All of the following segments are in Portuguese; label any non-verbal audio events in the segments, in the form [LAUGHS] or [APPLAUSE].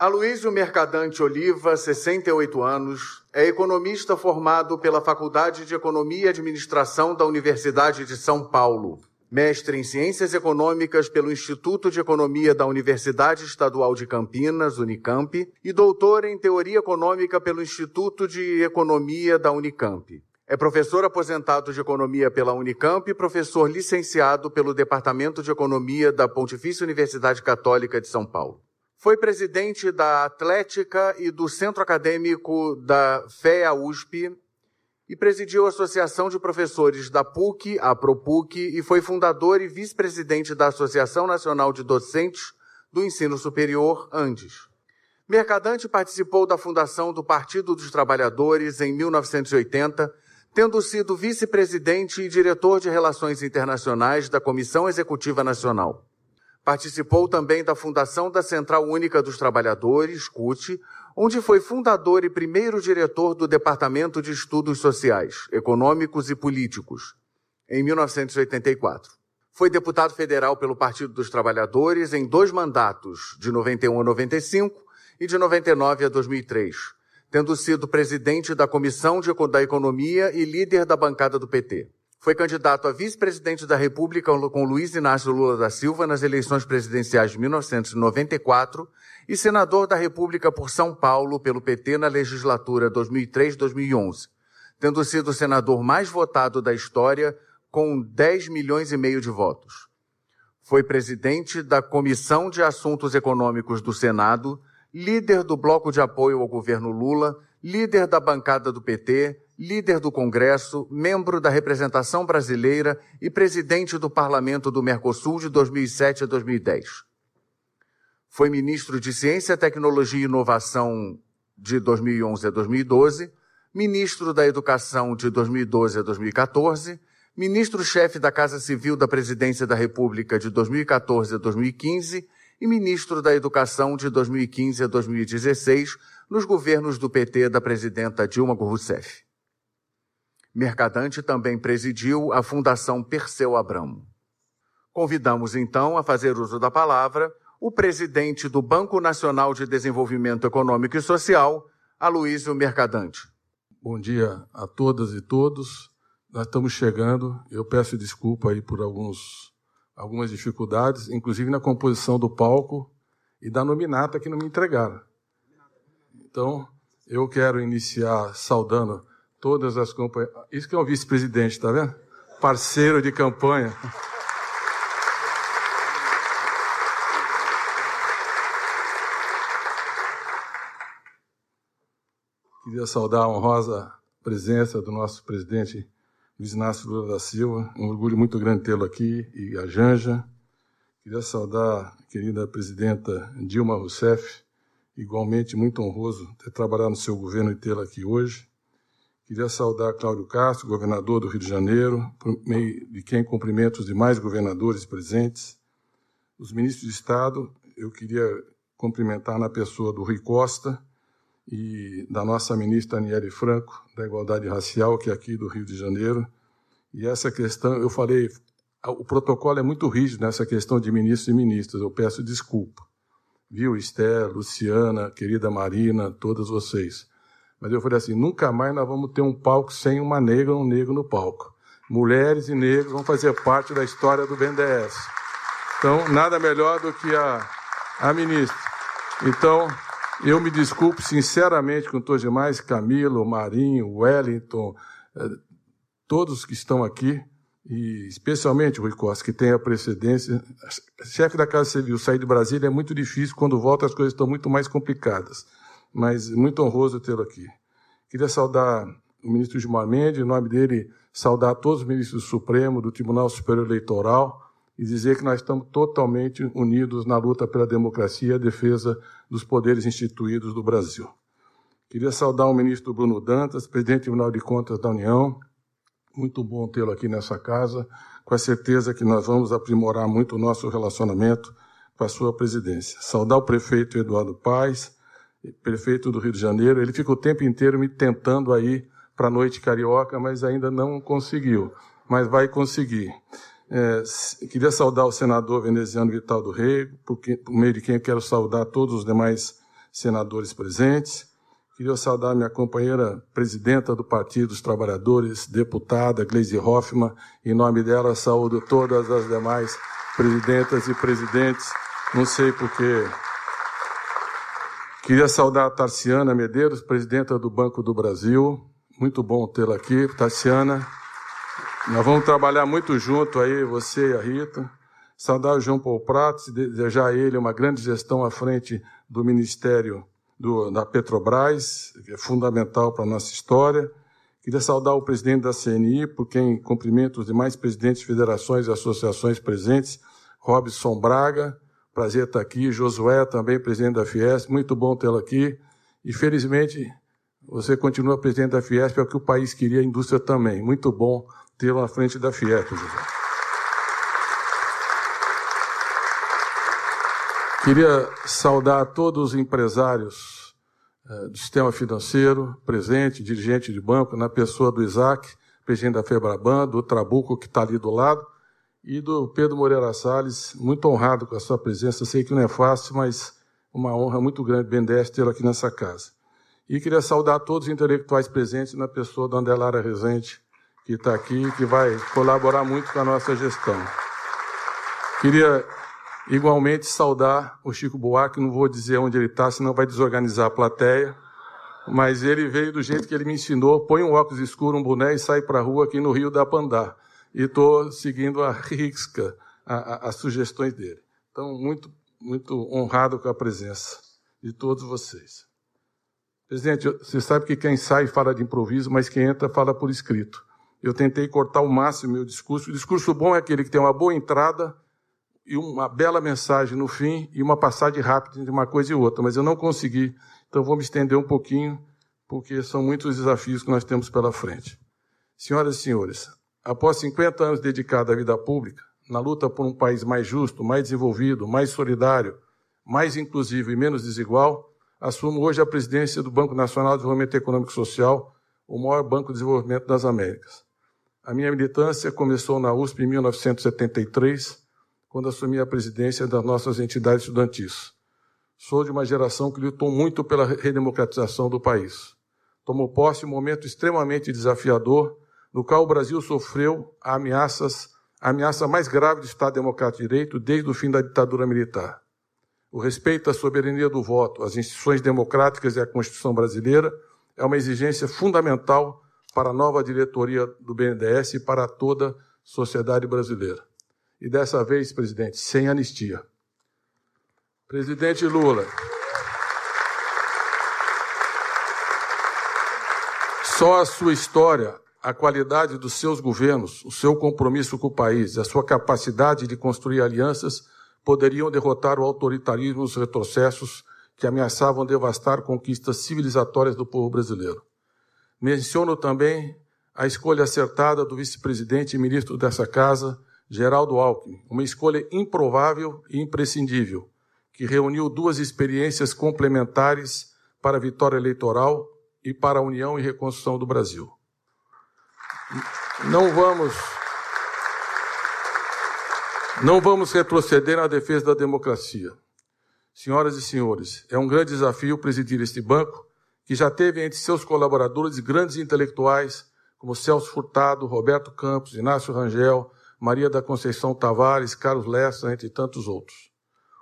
Aloysio Mercadante Oliva, 68 anos, é economista formado pela Faculdade de Economia e Administração da Universidade de São Paulo, mestre em Ciências Econômicas pelo Instituto de Economia da Universidade Estadual de Campinas, Unicamp, e doutor em Teoria Econômica pelo Instituto de Economia da Unicamp. É professor aposentado de Economia pela Unicamp e professor licenciado pelo Departamento de Economia da Pontifícia Universidade Católica de São Paulo. Foi presidente da Atlética e do Centro Acadêmico da FEA USP e presidiu a Associação de Professores da PUC, a ProPUC, e foi fundador e vice-presidente da Associação Nacional de Docentes do Ensino Superior, Andes. Mercadante participou da fundação do Partido dos Trabalhadores em 1980, tendo sido vice-presidente e diretor de Relações Internacionais da Comissão Executiva Nacional. Participou também da fundação da Central Única dos Trabalhadores, CUT, onde foi fundador e primeiro diretor do Departamento de Estudos Sociais, Econômicos e Políticos, em 1984. Foi deputado federal pelo Partido dos Trabalhadores em dois mandatos, de 91 a 95 e de 99 a 2003, tendo sido presidente da Comissão de, da Economia e líder da bancada do PT. Foi candidato a vice-presidente da República com Luiz Inácio Lula da Silva nas eleições presidenciais de 1994 e senador da República por São Paulo pelo PT na legislatura 2003-2011, tendo sido o senador mais votado da história com 10 milhões e meio de votos. Foi presidente da Comissão de Assuntos Econômicos do Senado, líder do bloco de apoio ao governo Lula, líder da bancada do PT, líder do Congresso, membro da representação brasileira e presidente do Parlamento do Mercosul de 2007 a 2010. Foi ministro de Ciência, Tecnologia e Inovação de 2011 a 2012, ministro da Educação de 2012 a 2014, ministro-chefe da Casa Civil da Presidência da República de 2014 a 2015 e ministro da Educação de 2015 a 2016 nos governos do PT da presidenta Dilma Rousseff. Mercadante também presidiu a Fundação Perseu Abramo. Convidamos então a fazer uso da palavra o presidente do Banco Nacional de Desenvolvimento Econômico e Social, Aloysio Mercadante. Bom dia a todas e todos. Nós estamos chegando. Eu peço desculpa aí por alguns, algumas dificuldades, inclusive na composição do palco e da nominata que não me entregaram. Então, eu quero iniciar saudando Todas as companhias. Isso que é um vice-presidente, tá vendo? Parceiro de campanha. Queria saudar a honrosa presença do nosso presidente Luiz Inácio Lula da Silva. Um orgulho muito grande tê-lo aqui e a Janja. Queria saudar a querida presidenta Dilma Rousseff. Igualmente muito honroso ter trabalhado no seu governo e tê-la aqui hoje. Queria saudar Cláudio Castro, governador do Rio de Janeiro, por meio de quem cumprimento os demais governadores presentes. Os ministros de Estado, eu queria cumprimentar na pessoa do Rui Costa e da nossa ministra Aniele Franco, da Igualdade Racial, que é aqui do Rio de Janeiro. E essa questão, eu falei, o protocolo é muito rígido nessa questão de ministros e ministras, eu peço desculpa. Viu, Esther, Luciana, querida Marina, todas vocês. Mas eu falei assim: nunca mais nós vamos ter um palco sem uma negra ou um negro no palco. Mulheres e negros vão fazer parte da história do BNDES. Então, nada melhor do que a, a ministra. Então, eu me desculpo sinceramente com todos os demais, Camilo, Marinho, Wellington, eh, todos que estão aqui, e especialmente o Rui Costa, que tem a precedência. Chefe da Casa Civil, sair de Brasília é muito difícil, quando volta as coisas estão muito mais complicadas mas muito honroso tê-lo aqui. Queria saudar o ministro Gilmar Mendes, em nome dele, saudar todos os ministros do Supremo, do Tribunal Superior Eleitoral, e dizer que nós estamos totalmente unidos na luta pela democracia e a defesa dos poderes instituídos do Brasil. Queria saudar o ministro Bruno Dantas, presidente do Tribunal de Contas da União. Muito bom tê-lo aqui nessa casa, com a certeza que nós vamos aprimorar muito o nosso relacionamento com a sua presidência. Saudar o prefeito Eduardo Paes, prefeito do Rio de Janeiro, ele fica o tempo inteiro me tentando aí para a noite carioca, mas ainda não conseguiu, mas vai conseguir. É, queria saudar o senador veneziano Vital do Rei, porque, por meio de quem eu quero saudar todos os demais senadores presentes. Queria saudar minha companheira presidenta do Partido dos Trabalhadores, deputada Gleisi Hoffmann. Em nome dela, saúdo todas as demais presidentas e presidentes. Não sei porquê. Queria saudar a Tarciana Medeiros, presidenta do Banco do Brasil. Muito bom tê-la aqui, Tarciana. Nós vamos trabalhar muito junto aí, você e a Rita. Saudar o João Paulo Pratos, desejar a ele uma grande gestão à frente do Ministério do, da Petrobras, que é fundamental para a nossa história. Queria saudar o presidente da CNI, por quem cumprimento os demais presidentes de federações e associações presentes, Robson Braga, prazer estar aqui, Josué também, presidente da Fiesp, muito bom tê-lo aqui. E felizmente você continua presidente da Fiesp, é o que o país queria, a indústria também. Muito bom tê-lo à frente da Fiesp, José. Queria saudar todos os empresários eh, do sistema financeiro presente, dirigente de banco, na pessoa do Isaac, presidente da Febraban, do Trabuco, que está ali do lado, e do Pedro Moreira Salles, muito honrado com a sua presença. sei que não é fácil, mas uma honra muito grande, Bendeste, tê-lo aqui nessa casa. E queria saudar todos os intelectuais presentes na pessoa da Andelara Rezende, que está aqui, que vai colaborar muito com a nossa gestão. Queria Igualmente, saudar o Chico Buarque, não vou dizer onde ele está, senão vai desorganizar a plateia. Mas ele veio do jeito que ele me ensinou: põe um óculos escuro, um boné e sai para a rua aqui no Rio da Pandá. E estou seguindo a risca as sugestões dele. Então, muito, muito honrado com a presença de todos vocês. Presidente, você sabe que quem sai fala de improviso, mas quem entra fala por escrito. Eu tentei cortar o máximo meu discurso. O discurso bom é aquele que tem uma boa entrada e uma bela mensagem no fim e uma passagem rápida entre uma coisa e outra, mas eu não consegui, então vou me estender um pouquinho, porque são muitos desafios que nós temos pela frente. Senhoras e senhores, após 50 anos dedicados à vida pública, na luta por um país mais justo, mais desenvolvido, mais solidário, mais inclusivo e menos desigual, assumo hoje a presidência do Banco Nacional de Desenvolvimento Econômico e Social, o maior banco de desenvolvimento das Américas. A minha militância começou na USP em 1973, quando assumi a presidência das nossas entidades estudantis. Sou de uma geração que lutou muito pela redemocratização do país. Tomou posse um momento extremamente desafiador, no qual o Brasil sofreu ameaças, a ameaça mais grave do Estado Democrático de Direito desde o fim da ditadura militar. O respeito à soberania do voto, às instituições democráticas e à Constituição brasileira é uma exigência fundamental para a nova diretoria do BNDES e para toda a sociedade brasileira e dessa vez, presidente, sem anistia. Presidente Lula, só a sua história, a qualidade dos seus governos, o seu compromisso com o país, a sua capacidade de construir alianças poderiam derrotar o autoritarismo e os retrocessos que ameaçavam devastar conquistas civilizatórias do povo brasileiro. Menciono também a escolha acertada do vice-presidente e ministro dessa casa, Geraldo Alckmin, uma escolha improvável e imprescindível, que reuniu duas experiências complementares para a vitória eleitoral e para a união e reconstrução do Brasil. Não vamos não vamos retroceder na defesa da democracia. Senhoras e senhores, é um grande desafio presidir este banco, que já teve entre seus colaboradores grandes intelectuais como Celso Furtado, Roberto Campos, Inácio Rangel, Maria da Conceição Tavares, Carlos Lessa, entre tantos outros.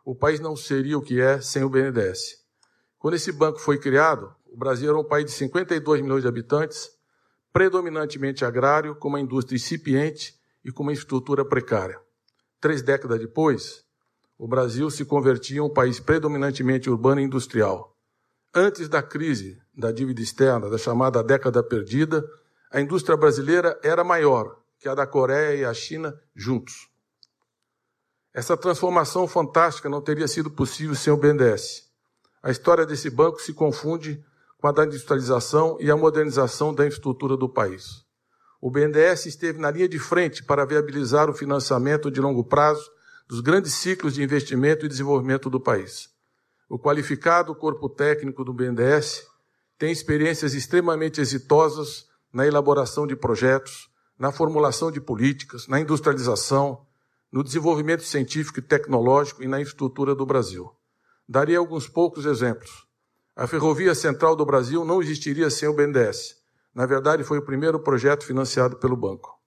O país não seria o que é sem o BNDES. Quando esse banco foi criado, o Brasil era um país de 52 milhões de habitantes, predominantemente agrário, com uma indústria incipiente e com uma estrutura precária. Três décadas depois, o Brasil se convertia em um país predominantemente urbano e industrial. Antes da crise da dívida externa, da chamada década perdida, a indústria brasileira era maior, que a da Coreia e a China juntos. Essa transformação fantástica não teria sido possível sem o BNDES. A história desse banco se confunde com a industrialização e a modernização da infraestrutura do país. O BNDES esteve na linha de frente para viabilizar o financiamento de longo prazo dos grandes ciclos de investimento e desenvolvimento do país. O qualificado corpo técnico do BNDES tem experiências extremamente exitosas na elaboração de projetos, na formulação de políticas, na industrialização, no desenvolvimento científico e tecnológico e na infraestrutura do Brasil. Daria alguns poucos exemplos. A Ferrovia Central do Brasil não existiria sem o BNDES. Na verdade, foi o primeiro projeto financiado pelo banco.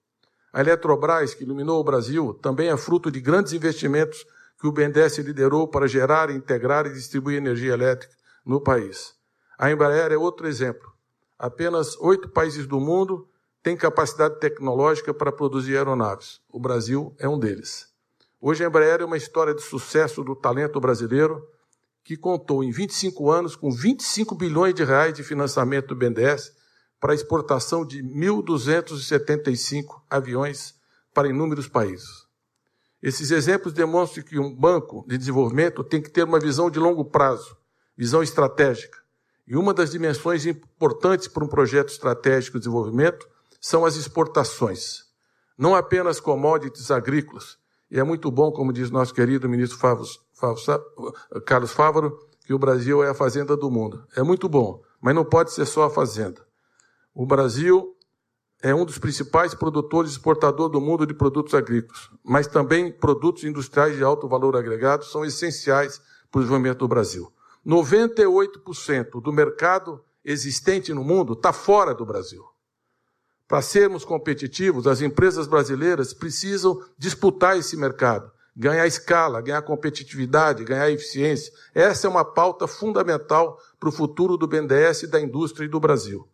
A Eletrobras, que iluminou o Brasil, também é fruto de grandes investimentos que o BNDES liderou para gerar, integrar e distribuir energia elétrica no país. A Embraer é outro exemplo. Apenas oito países do mundo têm capacidade tecnológica para produzir aeronaves. O Brasil é um deles. Hoje a Embraer é uma história de sucesso do talento brasileiro, que contou em 25 anos com 25 bilhões de reais de financiamento do BNDES para exportação de 1.275 aviões para inúmeros países. Esses exemplos demonstram que um banco de desenvolvimento tem que ter uma visão de longo prazo, visão estratégica. E uma das dimensões importantes para um projeto estratégico de desenvolvimento são as exportações. Não apenas commodities agrícolas. E é muito bom, como diz nosso querido ministro Carlos Fávaro, que o Brasil é a fazenda do mundo. É muito bom, mas não pode ser só a fazenda. O Brasil é um dos principais produtores e exportadores do mundo de produtos agrícolas, mas também produtos industriais de alto valor agregado são essenciais para o desenvolvimento do Brasil. 98% do mercado existente no mundo está fora do Brasil. Para sermos competitivos, as empresas brasileiras precisam disputar esse mercado, ganhar escala, ganhar competitividade, ganhar eficiência. Essa é uma pauta fundamental para o futuro do BNDES, da indústria e do Brasil.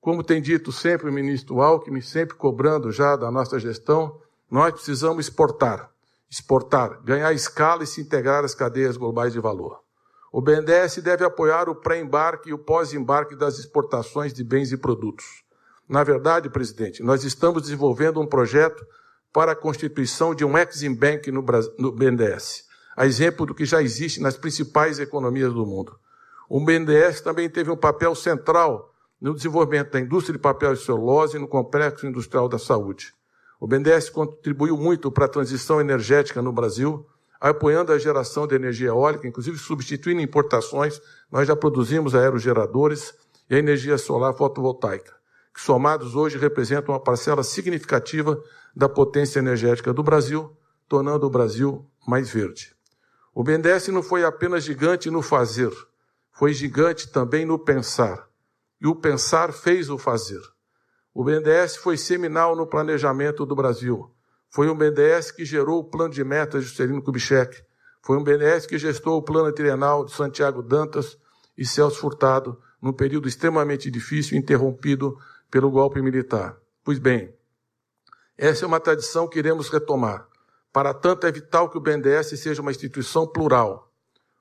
Como tem dito sempre o ministro Alckmin, sempre cobrando já da nossa gestão, nós precisamos exportar, exportar, ganhar escala e se integrar às cadeias globais de valor. O BNDES deve apoiar o pré-embarque e o pós-embarque das exportações de bens e produtos. Na verdade, presidente, nós estamos desenvolvendo um projeto para a constituição de um Exim Bank no, no BNDES, a exemplo do que já existe nas principais economias do mundo. O BNDES também teve um papel central no desenvolvimento da indústria de papel e celulose e no complexo industrial da saúde. O BNDES contribuiu muito para a transição energética no Brasil, apoiando a geração de energia eólica, inclusive substituindo importações. Nós já produzimos aerogeradores e a energia solar fotovoltaica, que somados hoje representam uma parcela significativa da potência energética do Brasil, tornando o Brasil mais verde. O BNDES não foi apenas gigante no fazer, foi gigante também no pensar e o pensar fez o fazer. O BNDES foi seminal no planejamento do Brasil. Foi um BNDES que gerou o plano de metas de Juscelino Kubitschek. Foi um BNDES que gestou o plano trienal de Santiago Dantas e Celso Furtado, num período extremamente difícil, interrompido pelo golpe militar. Pois bem, essa é uma tradição que iremos retomar. Para tanto, é vital que o BNDES seja uma instituição plural.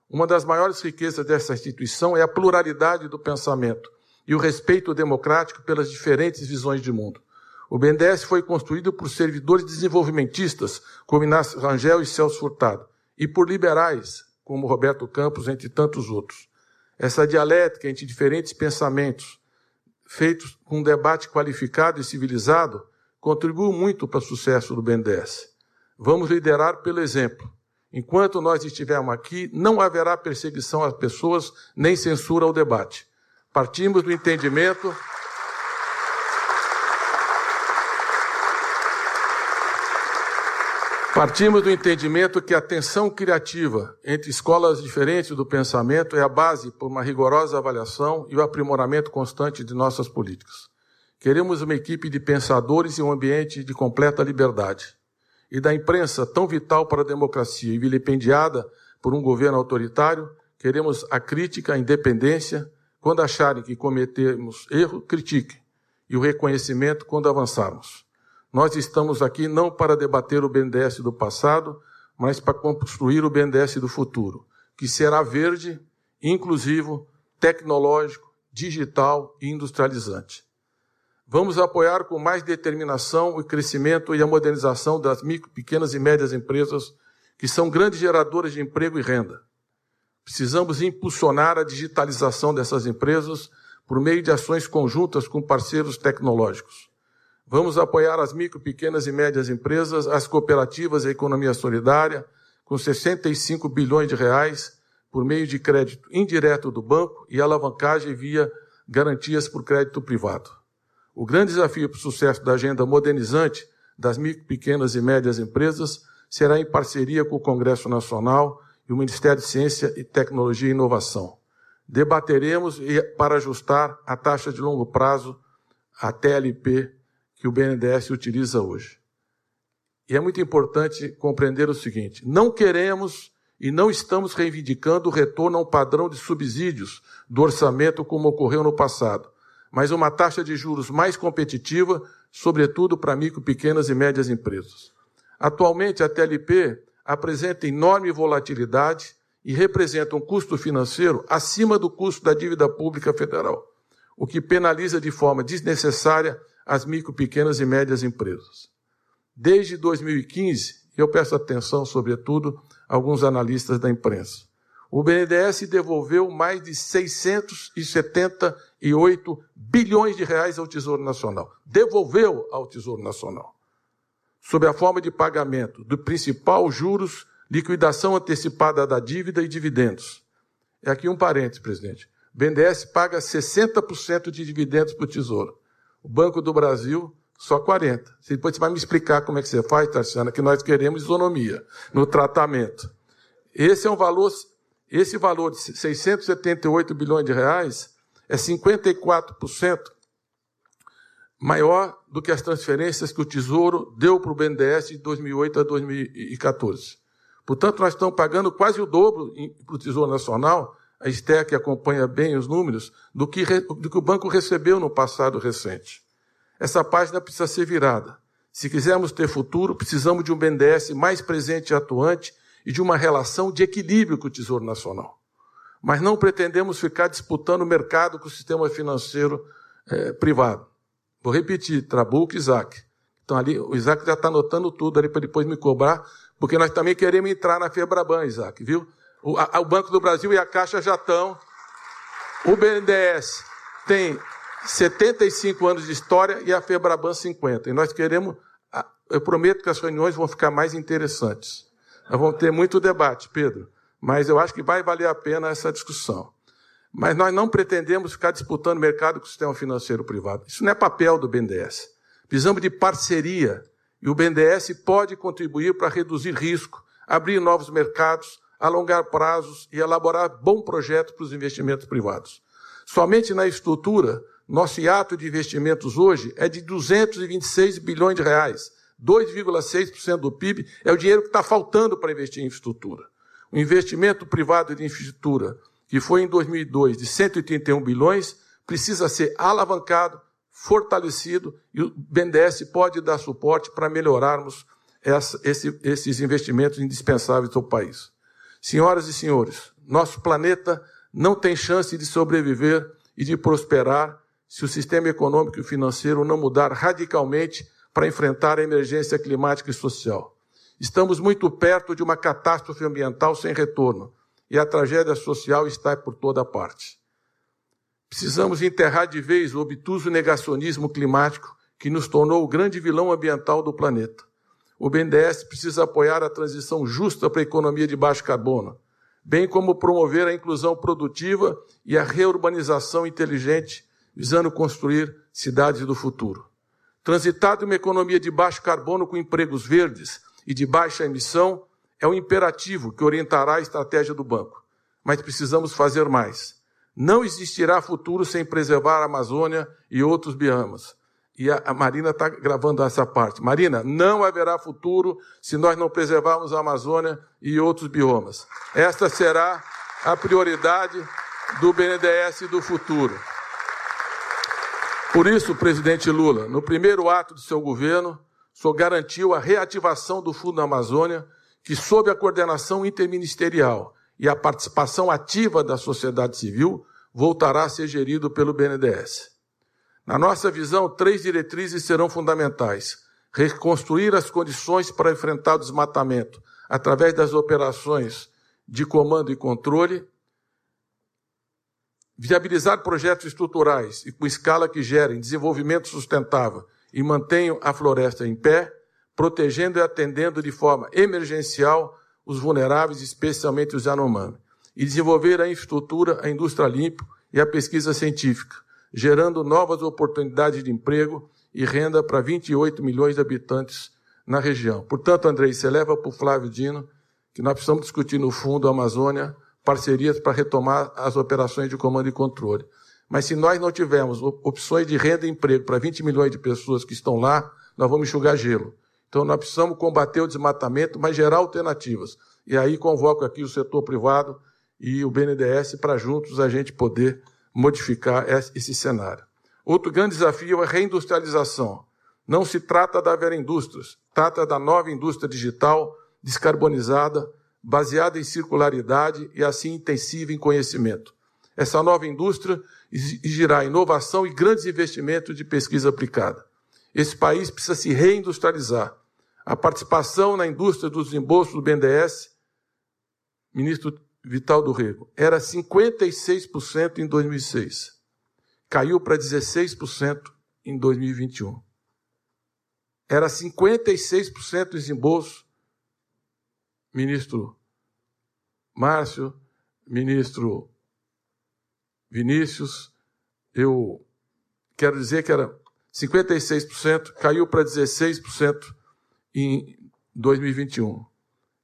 Uma das maiores riquezas dessa instituição é a pluralidade do pensamento, e o respeito democrático pelas diferentes visões de mundo. O BNDES foi construído por servidores desenvolvimentistas, como Inácio Rangel e Celso Furtado, e por liberais, como Roberto Campos, entre tantos outros. Essa dialética entre diferentes pensamentos, feitos com um debate qualificado e civilizado, contribuiu muito para o sucesso do BNDES. Vamos liderar pelo exemplo. Enquanto nós estivermos aqui, não haverá perseguição às pessoas nem censura ao debate. Partimos do entendimento. Partimos do entendimento que a tensão criativa entre escolas diferentes do pensamento é a base para uma rigorosa avaliação e o aprimoramento constante de nossas políticas. Queremos uma equipe de pensadores e um ambiente de completa liberdade. E da imprensa tão vital para a democracia e vilipendiada por um governo autoritário, queremos a crítica, a independência, quando acharem que cometemos erro, critiquem. E o reconhecimento quando avançarmos. Nós estamos aqui não para debater o BNDES do passado, mas para construir o BNDES do futuro, que será verde, inclusivo, tecnológico, digital e industrializante. Vamos apoiar com mais determinação o crescimento e a modernização das micro, pequenas e médias empresas, que são grandes geradoras de emprego e renda. Precisamos impulsionar a digitalização dessas empresas por meio de ações conjuntas com parceiros tecnológicos. Vamos apoiar as micro, pequenas e médias empresas, as cooperativas e a economia solidária, com 65 bilhões de reais, por meio de crédito indireto do banco e alavancagem via garantias por crédito privado. O grande desafio para o sucesso da agenda modernizante das micro, pequenas e médias empresas será em parceria com o Congresso Nacional e o Ministério de Ciência e Tecnologia e Inovação. debateremos para ajustar a taxa de longo prazo, a TLP, que o BNDES utiliza hoje. E é muito importante compreender o seguinte: não queremos e não estamos reivindicando o retorno a um padrão de subsídios do orçamento como ocorreu no passado, mas uma taxa de juros mais competitiva, sobretudo para micro, pequenas e médias empresas. Atualmente, a TLP apresenta enorme volatilidade e representa um custo financeiro acima do custo da dívida pública federal, o que penaliza de forma desnecessária as micro, pequenas e médias empresas. Desde 2015, eu peço atenção, sobretudo, a alguns analistas da imprensa. O BNDES devolveu mais de 678 bilhões de reais ao Tesouro Nacional. Devolveu ao Tesouro Nacional. Sob a forma de pagamento do principal, juros, liquidação antecipada da dívida e dividendos. É aqui um parênteses, presidente. O BNDES paga 60% de dividendos para o Tesouro. O Banco do Brasil, só 40%. Depois você vai me explicar como é que você faz, Tarciana, que nós queremos isonomia no tratamento. Esse é um valor, esse valor de 678 bilhões de reais é 54% maior do que as transferências que o Tesouro deu para o BNDES de 2008 a 2014. Portanto, nós estamos pagando quase o dobro para o Tesouro Nacional, a que acompanha bem os números, do que, do que o banco recebeu no passado recente. Essa página precisa ser virada. Se quisermos ter futuro, precisamos de um BNDES mais presente e atuante e de uma relação de equilíbrio com o Tesouro Nacional. Mas não pretendemos ficar disputando o mercado com o sistema financeiro é, privado. Vou repetir, Trabuco e Isaac. Então ali, o Isaac já está anotando tudo ali para depois me cobrar, porque nós também queremos entrar na Febraban, Isaac, viu? O, a, o Banco do Brasil e a Caixa já estão. O BNDES tem 75 anos de história e a Febraban 50. E nós queremos, eu prometo que as reuniões vão ficar mais interessantes. Nós vamos ter muito debate, Pedro, mas eu acho que vai valer a pena essa discussão. Mas nós não pretendemos ficar disputando mercado com o sistema financeiro privado. Isso não é papel do BNDES. Precisamos de parceria e o BNDES pode contribuir para reduzir risco, abrir novos mercados, alongar prazos e elaborar bom projeto para os investimentos privados. Somente na estrutura, nosso hiato de investimentos hoje é de 226 bilhões de reais. 2,6% do PIB é o dinheiro que está faltando para investir em infraestrutura. O investimento privado de infraestrutura, que foi em 2002 de 181 bilhões, precisa ser alavancado fortalecido e o BNDES pode dar suporte para melhorarmos essa, esse, esses investimentos indispensáveis ao país. Senhoras e senhores, nosso planeta não tem chance de sobreviver e de prosperar se o sistema econômico e financeiro não mudar radicalmente para enfrentar a emergência climática e social. Estamos muito perto de uma catástrofe ambiental sem retorno e a tragédia social está por toda parte. Precisamos enterrar de vez o obtuso negacionismo climático que nos tornou o grande vilão ambiental do planeta. O BNDES precisa apoiar a transição justa para a economia de baixo carbono, bem como promover a inclusão produtiva e a reurbanização inteligente, visando construir cidades do futuro. Transitar de uma economia de baixo carbono com empregos verdes e de baixa emissão é um imperativo que orientará a estratégia do banco. Mas precisamos fazer mais. Não existirá futuro sem preservar a Amazônia e outros biomas. E a, Marina está gravando essa parte. Marina, não haverá futuro se nós não preservarmos a Amazônia e outros biomas. Esta será a prioridade do BNDES do futuro. Por isso, presidente Lula, no primeiro ato do seu governo, senhor garantiu a reativação do Fundo da Amazônia, que, sob a coordenação interministerial e a participação ativa da sociedade civil voltará a ser gerido pelo BNDES. Na nossa visão, três diretrizes serão fundamentais: reconstruir as condições para enfrentar o desmatamento através das operações de comando e controle, viabilizar projetos estruturais e com escala que gerem desenvolvimento sustentável e mantenham a floresta em pé, protegendo e atendendo de forma emergencial os vulneráveis, especialmente os Yanomami, e desenvolver a infraestrutura, a indústria limpa e a pesquisa científica, gerando novas oportunidades de emprego e renda para 28 milhões de habitantes na região. Portanto, Andrei, você leva para o Flávio Dino que nós precisamos discutir no fundo Amazônia parcerias para retomar as operações de comando e controle. Mas se nós não tivermos opções de renda e emprego para 20 milhões de pessoas que estão lá, nós vamos enxugar gelo. Então nós precisamos combater o desmatamento, mas gerar alternativas. E aí convoco aqui o setor privado e o BNDES para juntos a gente poder modificar esse cenário. Outro grande desafio é a reindustrialização. Não se trata da Vera Indústrias, trata da nova indústria digital descarbonizada, baseada em circularidade e assim intensiva em conhecimento. Essa nova indústria exigirá inovação e grandes investimentos de pesquisa aplicada. Esse país precisa se reindustrializar. A participação na indústria dos embolsos do BNDES, ministro Vital do Rego, era 56% em 2006. Caiu para 16% em 2021 era 56% dos embolsos. Ministro Márcio, ministro Vinícius, eu quero dizer que era 56%, caiu para 16% em 2021.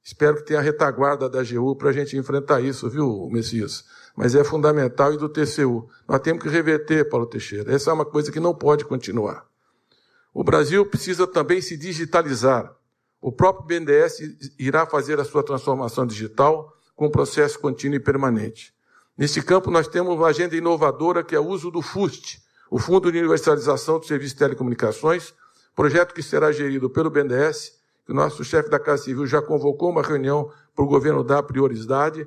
Espero que tenha a retaguarda da AGU para a gente enfrentar isso, viu, Messias? Mas é fundamental e do TCU. Nós temos que reverter, Paulo Teixeira. Essa é uma coisa que não pode continuar. O Brasil precisa também se digitalizar. O próprio BNDES irá fazer a sua transformação digital com um processo contínuo e permanente. Neste campo, nós temos uma agenda inovadora que é o uso do FUST, o Fundo de Universalização do Serviço de Telecomunicações, projeto que será gerido pelo BNDES, que o nosso chefe da Casa Civil já convocou uma reunião para o governo dar prioridade,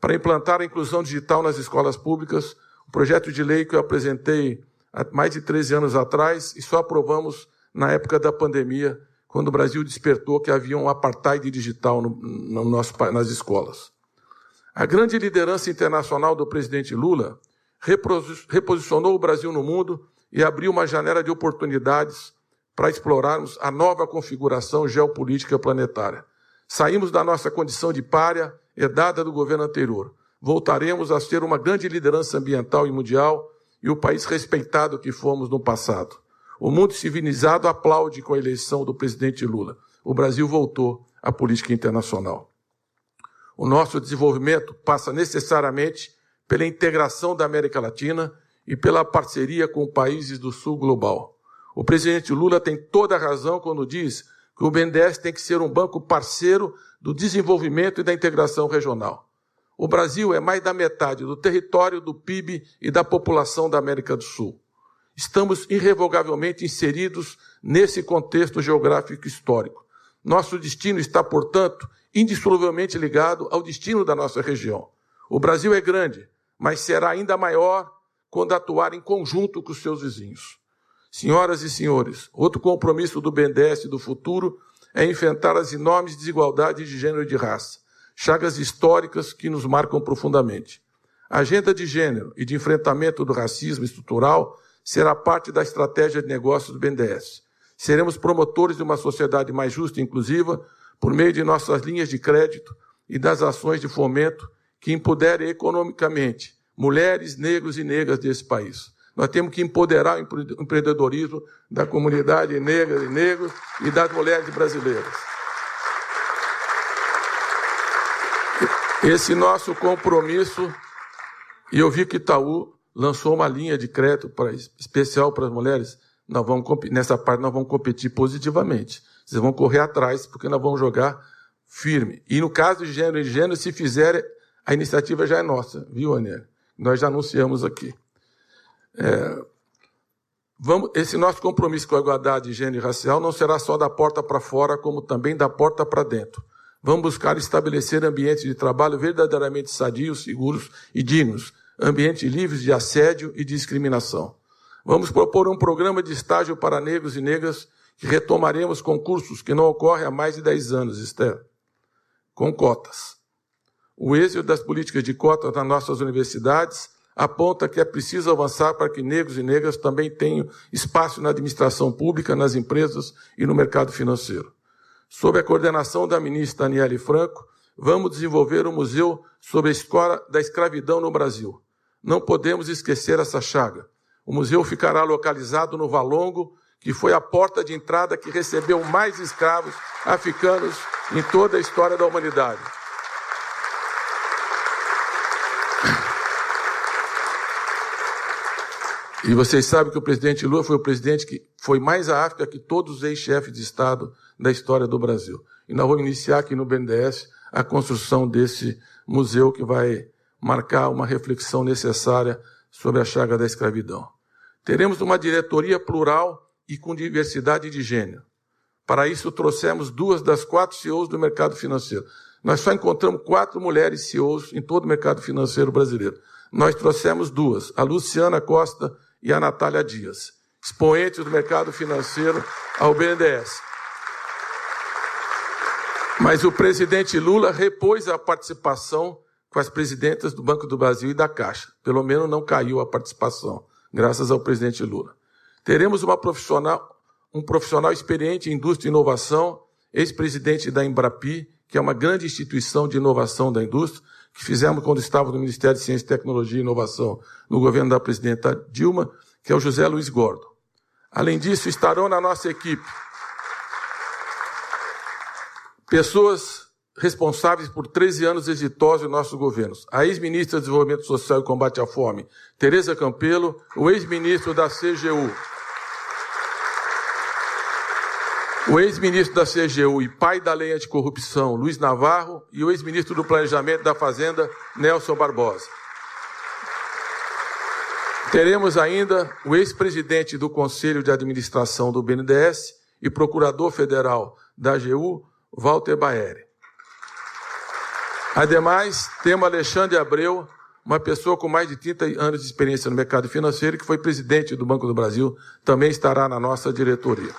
para implantar a inclusão digital nas escolas públicas, um projeto de lei que eu apresentei há mais de 13 anos atrás e só aprovamos na época da pandemia, quando o Brasil despertou que havia um apartheid digital no, no nosso, nas escolas. A grande liderança internacional do presidente Lula reposicionou o Brasil no mundo e abriu uma janela de oportunidades para explorarmos a nova configuração geopolítica planetária. Saímos da nossa condição de párea, herdada do governo anterior. Voltaremos a ser uma grande liderança ambiental e mundial e o país respeitado que fomos no passado. O mundo civilizado aplaude com a eleição do presidente Lula. O Brasil voltou à política internacional. O nosso desenvolvimento passa necessariamente pela integração da América Latina e pela parceria com países do sul global. O presidente Lula tem toda a razão quando diz que o BNDES tem que ser um banco parceiro do desenvolvimento e da integração regional. O Brasil é mais da metade do território, do PIB e da população da América do Sul. Estamos irrevogavelmente inseridos nesse contexto geográfico histórico. Nosso destino está, portanto, indissoluvelmente ligado ao destino da nossa região. O Brasil é grande, mas será ainda maior quando atuar em conjunto com os seus vizinhos. Senhoras e senhores, outro compromisso do BNDES do futuro é enfrentar as enormes desigualdades de gênero e de raça chagas históricas que nos marcam profundamente. A agenda de gênero e de enfrentamento do racismo estrutural será parte da estratégia de negócios do BNDES. Seremos promotores de uma sociedade mais justa e inclusiva por meio de nossas linhas de crédito e das ações de fomento que empoderem economicamente mulheres, negros e negras desse país. Nós temos que empoderar o empreendedorismo da comunidade negra e negros e das mulheres brasileiras. Esse nosso compromisso, e eu vi que Itaú lançou uma linha de crédito para, especial para as mulheres. Nós vamos, nessa parte nós vamos competir positivamente. Vocês vão correr atrás, porque nós vamos jogar firme. E no caso de gênero e gênero, se fizerem, a iniciativa já é nossa, viu, Anel? Nós já anunciamos aqui. É, vamos, esse nosso compromisso com a igualdade de gênero e racial não será só da porta para fora, como também da porta para dentro. Vamos buscar estabelecer ambientes de trabalho verdadeiramente sadios, seguros e dignos, ambientes livres de assédio e discriminação. Vamos propor um programa de estágio para negros e negras que retomaremos concursos que não ocorrem há mais de 10 anos, Esther, com cotas. O êxito das políticas de cotas nas nossas universidades aponta que é preciso avançar para que negros e negras também tenham espaço na administração pública, nas empresas e no mercado financeiro. Sob a coordenação da ministra Daniele Franco, vamos desenvolver um museu sobre a história da escravidão no Brasil. Não podemos esquecer essa chaga. O museu ficará localizado no Valongo, que foi a porta de entrada que recebeu mais escravos africanos em toda a história da humanidade. E vocês sabem que o presidente Lula foi o presidente que foi mais à África que todos os ex-chefes de Estado da história do Brasil. E nós vamos iniciar aqui no BNDES a construção desse museu que vai marcar uma reflexão necessária sobre a chaga da escravidão. Teremos uma diretoria plural e com diversidade de gênero. Para isso, trouxemos duas das quatro CEOs do mercado financeiro. Nós só encontramos quatro mulheres CEOs em todo o mercado financeiro brasileiro. Nós trouxemos duas, a Luciana Costa e a Natália Dias, expoentes do mercado financeiro ao BNDES. Mas o presidente Lula repôs a participação com as presidentas do Banco do Brasil e da Caixa. Pelo menos não caiu a participação, graças ao presidente Lula. Teremos uma profissional, um profissional experiente em indústria e inovação, ex-presidente da Embrapi, que é uma grande instituição de inovação da indústria, que fizemos quando estava no Ministério de Ciência, Tecnologia e Inovação, no governo da presidenta Dilma, que é o José Luiz Gordo. Além disso, estarão na nossa equipe pessoas responsáveis por 13 anos exitosos em nossos governos. A ex-ministra de Desenvolvimento Social e Combate à Fome, Tereza Campelo, o ex-ministro da CGU, o ex-ministro da CGU e pai da lei anticorrupção, Luiz Navarro, e o ex-ministro do Planejamento da Fazenda, Nelson Barbosa. Teremos ainda o ex-presidente do Conselho de Administração do BNDES e procurador federal da AGU, Walter Baeri. Ademais, temos Alexandre Abreu, uma pessoa com mais de 30 anos de experiência no mercado financeiro, que foi presidente do Banco do Brasil, também estará na nossa diretoria.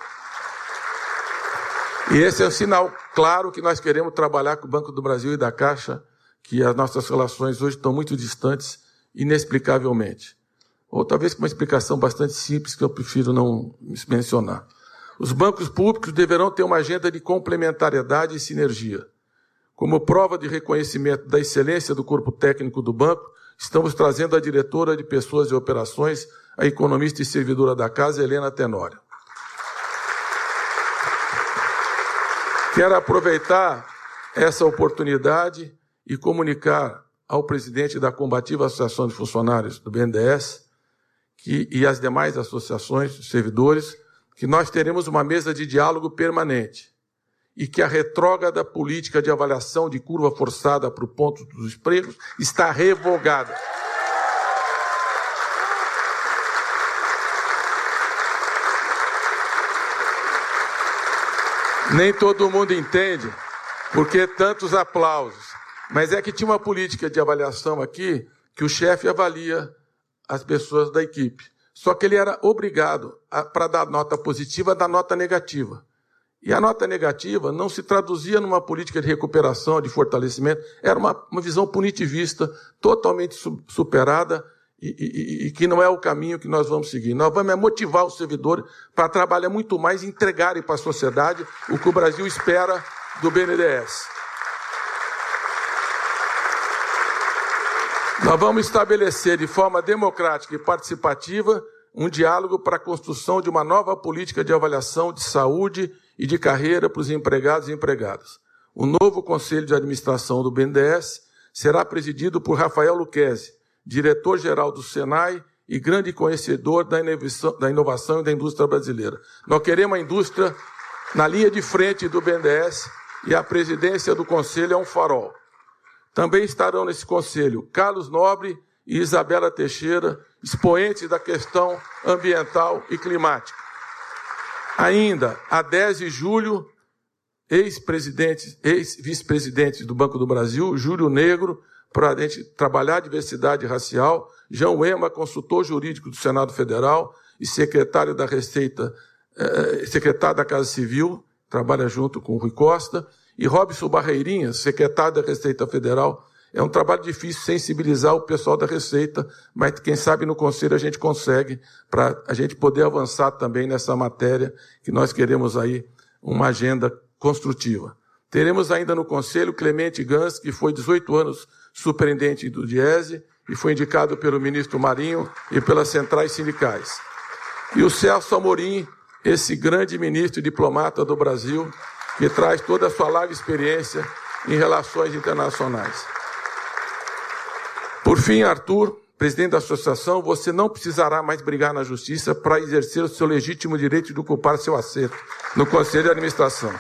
E esse é um sinal claro que nós queremos trabalhar com o Banco do Brasil e da Caixa, que as nossas relações hoje estão muito distantes, inexplicavelmente. Ou talvez com uma explicação bastante simples que eu prefiro não mencionar. Os bancos públicos deverão ter uma agenda de complementariedade e sinergia. Como prova de reconhecimento da excelência do corpo técnico do banco, estamos trazendo a diretora de pessoas e operações, a economista e servidora da casa, Helena Tenório. Quero aproveitar essa oportunidade e comunicar ao presidente da Combativa Associação de Funcionários do BNDES que, e às demais associações servidores que nós teremos uma mesa de diálogo permanente e que a retrógrada política de avaliação de curva forçada para o ponto dos empregos está revogada. Nem todo mundo entende por que tantos aplausos. Mas é que tinha uma política de avaliação aqui que o chefe avalia as pessoas da equipe. Só que ele era obrigado, para dar nota positiva, a dar nota negativa. E a nota negativa não se traduzia numa política de recuperação, de fortalecimento, era uma, uma visão punitivista, totalmente su, superada e, e, e, que não é o caminho que nós vamos seguir. Nós vamos é motivar os servidores para trabalhar muito mais e entregarem para a sociedade o que o Brasil espera do BNDES. Nós vamos estabelecer de forma democrática e participativa um diálogo para a construção de uma nova política de avaliação de saúde e de carreira para os empregados e empregadas. O novo Conselho de Administração do BNDES será presidido por Rafael Luquezzi, diretor-geral do Senai e grande conhecedor da inovação, da inovação e da indústria brasileira. Nós queremos a indústria na linha de frente do BNDES e a presidência do Conselho é um farol. Também estarão nesse conselho Carlos Nobre e Isabela Teixeira, expoentes da questão ambiental e climática. Ainda, a 10 de julho, ex-presidentes, ex-vice-presidentes do Banco do Brasil, Júlio Negro, para a gente trabalhar a diversidade racial, João Ema, consultor jurídico do Senado Federal e secretário da Receita, eh, secretário da Casa Civil, trabalha junto com o Rui Costa, e Robson Barreirinha, secretário da Receita Federal. É um trabalho difícil sensibilizar o pessoal da Receita, mas quem sabe no Conselho a gente consegue para a gente poder avançar também nessa matéria que nós queremos aí uma agenda construtiva. Teremos ainda no Conselho Clemente Gans, que foi 18 anos superintendente do Diese e foi indicado pelo ministro Marinho e pelas centrais sindicais. E o Celso Amorim, esse grande ministro e diplomata do Brasil, que traz toda a sua larga experiência em relações internacionais. Por fim, Arthur, presidente da associação, você não precisará mais brigar na justiça para exercer o seu legítimo direito de ocupar seu assento no Conselho de Administração.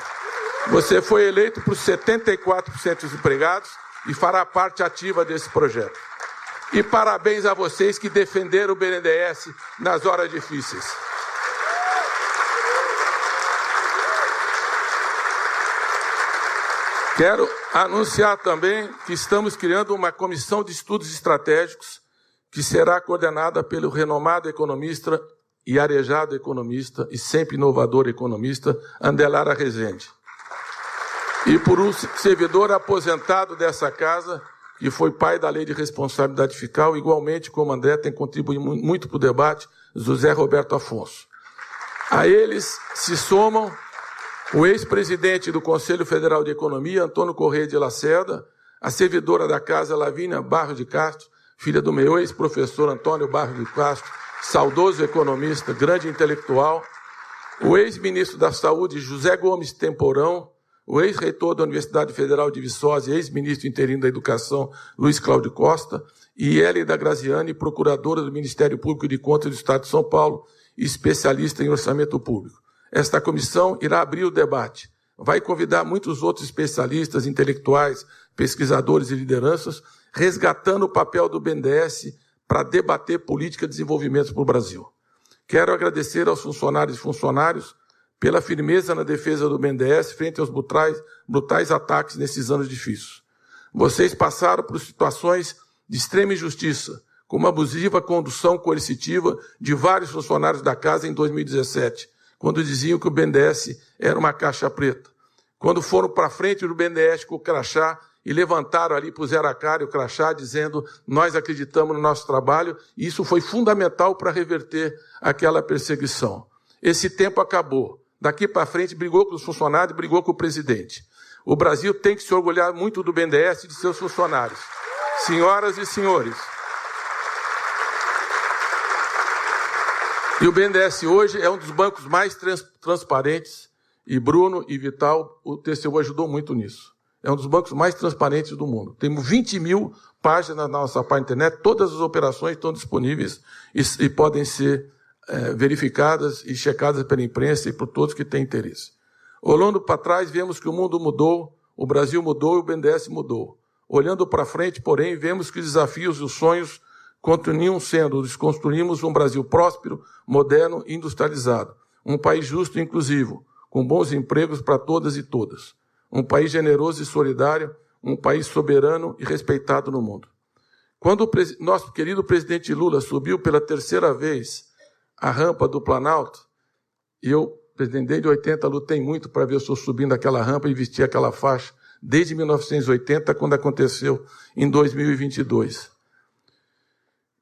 Você foi eleito por 74% dos empregados e fará parte ativa desse projeto. E parabéns a vocês que defenderam o BNDES nas horas difíceis. Quero anunciar também que estamos criando uma comissão de estudos estratégicos que será coordenada pelo renomado economista e arejado economista e sempre inovador economista Andelara Rezende. E por um servidor aposentado dessa casa, que foi pai da lei de responsabilidade fiscal, igualmente como André tem contribuído muito para o debate, José Roberto Afonso. A eles se somam o ex-presidente do Conselho Federal de Economia, Antônio Correia de Lacerda, a servidora da casa Lavínia Barro de Castro, filha do meu ex-professor Antônio Barro de Castro, saudoso economista, grande intelectual, o ex-ministro da Saúde José Gomes Temporão, o ex-reitor da Universidade Federal de Viçosa e ex-ministro interino da Educação Luiz Cláudio Costa, e Hélida Graziani, procuradora do Ministério Público de Contas do Estado de São Paulo especialista em orçamento público. Esta comissão irá abrir o debate. Vai convidar muitos outros especialistas, intelectuais, pesquisadores e lideranças, resgatando o papel do BNDES para debater política de desenvolvimento para o Brasil. Quero agradecer aos funcionários e funcionários pela firmeza na defesa do BNDES frente aos brutais, brutais ataques nesses anos difíceis. Vocês passaram por situações de extrema injustiça, como a abusiva condução coercitiva de vários funcionários da casa em 2017, quando diziam que o BNDES era uma caixa preta. Quando foram para frente do BNDES com o crachá e levantaram ali, puseram a cara e o crachá, dizendo: Nós acreditamos no nosso trabalho, e isso foi fundamental para reverter aquela perseguição. Esse tempo acabou. Daqui para frente, brigou com os funcionários, brigou com o presidente. O Brasil tem que se orgulhar muito do BNDES e de seus funcionários. Senhoras e senhores, E o BNDES hoje é um dos bancos mais trans, transparentes, e Bruno e Vital, o TCU ajudou muito nisso. É um dos bancos mais transparentes do mundo. Temos 20 mil páginas na nossa página internet, todas as operações estão disponíveis e, e podem ser é, verificadas e checadas pela imprensa e por todos que têm interesse. Olhando para trás, vemos que o mundo mudou, o Brasil mudou e o BNDES mudou. Olhando para frente, porém, vemos que os desafios e os sonhos continuam sendo, desconstruímos um Brasil próspero, moderno e industrializado. Um país justo e inclusivo, com bons empregos para todas e todas. Um país generoso e solidário, um país soberano e respeitado no mundo. Quando o nosso querido presidente Lula subiu pela terceira vez a rampa do Planalto, e eu, presidente, desde 80, lutei muito para ver o senhor subindo aquela rampa e vestir aquela faixa, desde 1980, quando aconteceu em 2022.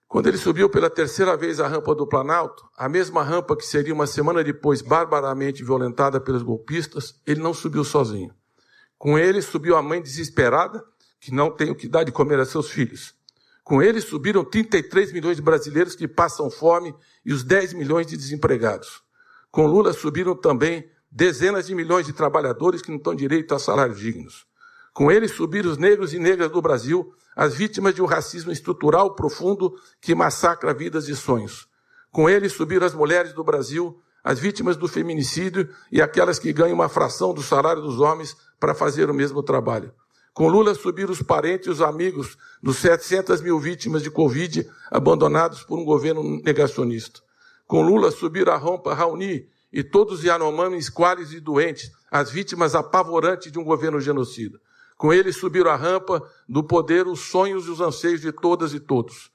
Quando ele subiu pela terceira vez a rampa do Planalto, a mesma rampa que seria uma semana depois barbaramente violentada pelos golpistas, ele não subiu sozinho. Com ele subiu a mãe desesperada, que não tem o que dar de comer a seus filhos. Com ele subiram 33 milhões de brasileiros que passam fome e os 10 milhões de desempregados. Com Lula subiram também dezenas de milhões de trabalhadores que não têm direito a salários dignos. Com ele subiram os negros e negras do Brasil, as vítimas de um racismo estrutural profundo que massacra vidas e sonhos. Com ele subiram as mulheres do Brasil, as vítimas do feminicídio e aquelas que ganham uma fração do salário dos homens para fazer o mesmo trabalho. Com Lula subiram os parentes e os amigos dos 700 mil vítimas de Covid abandonados por um governo negacionista. Com Lula subiram a rompa Raoni e todos os Yanomamis quales e doentes, as vítimas apavorantes de um governo genocida. Com ele subiram a rampa do poder os sonhos e os anseios de todas e todos.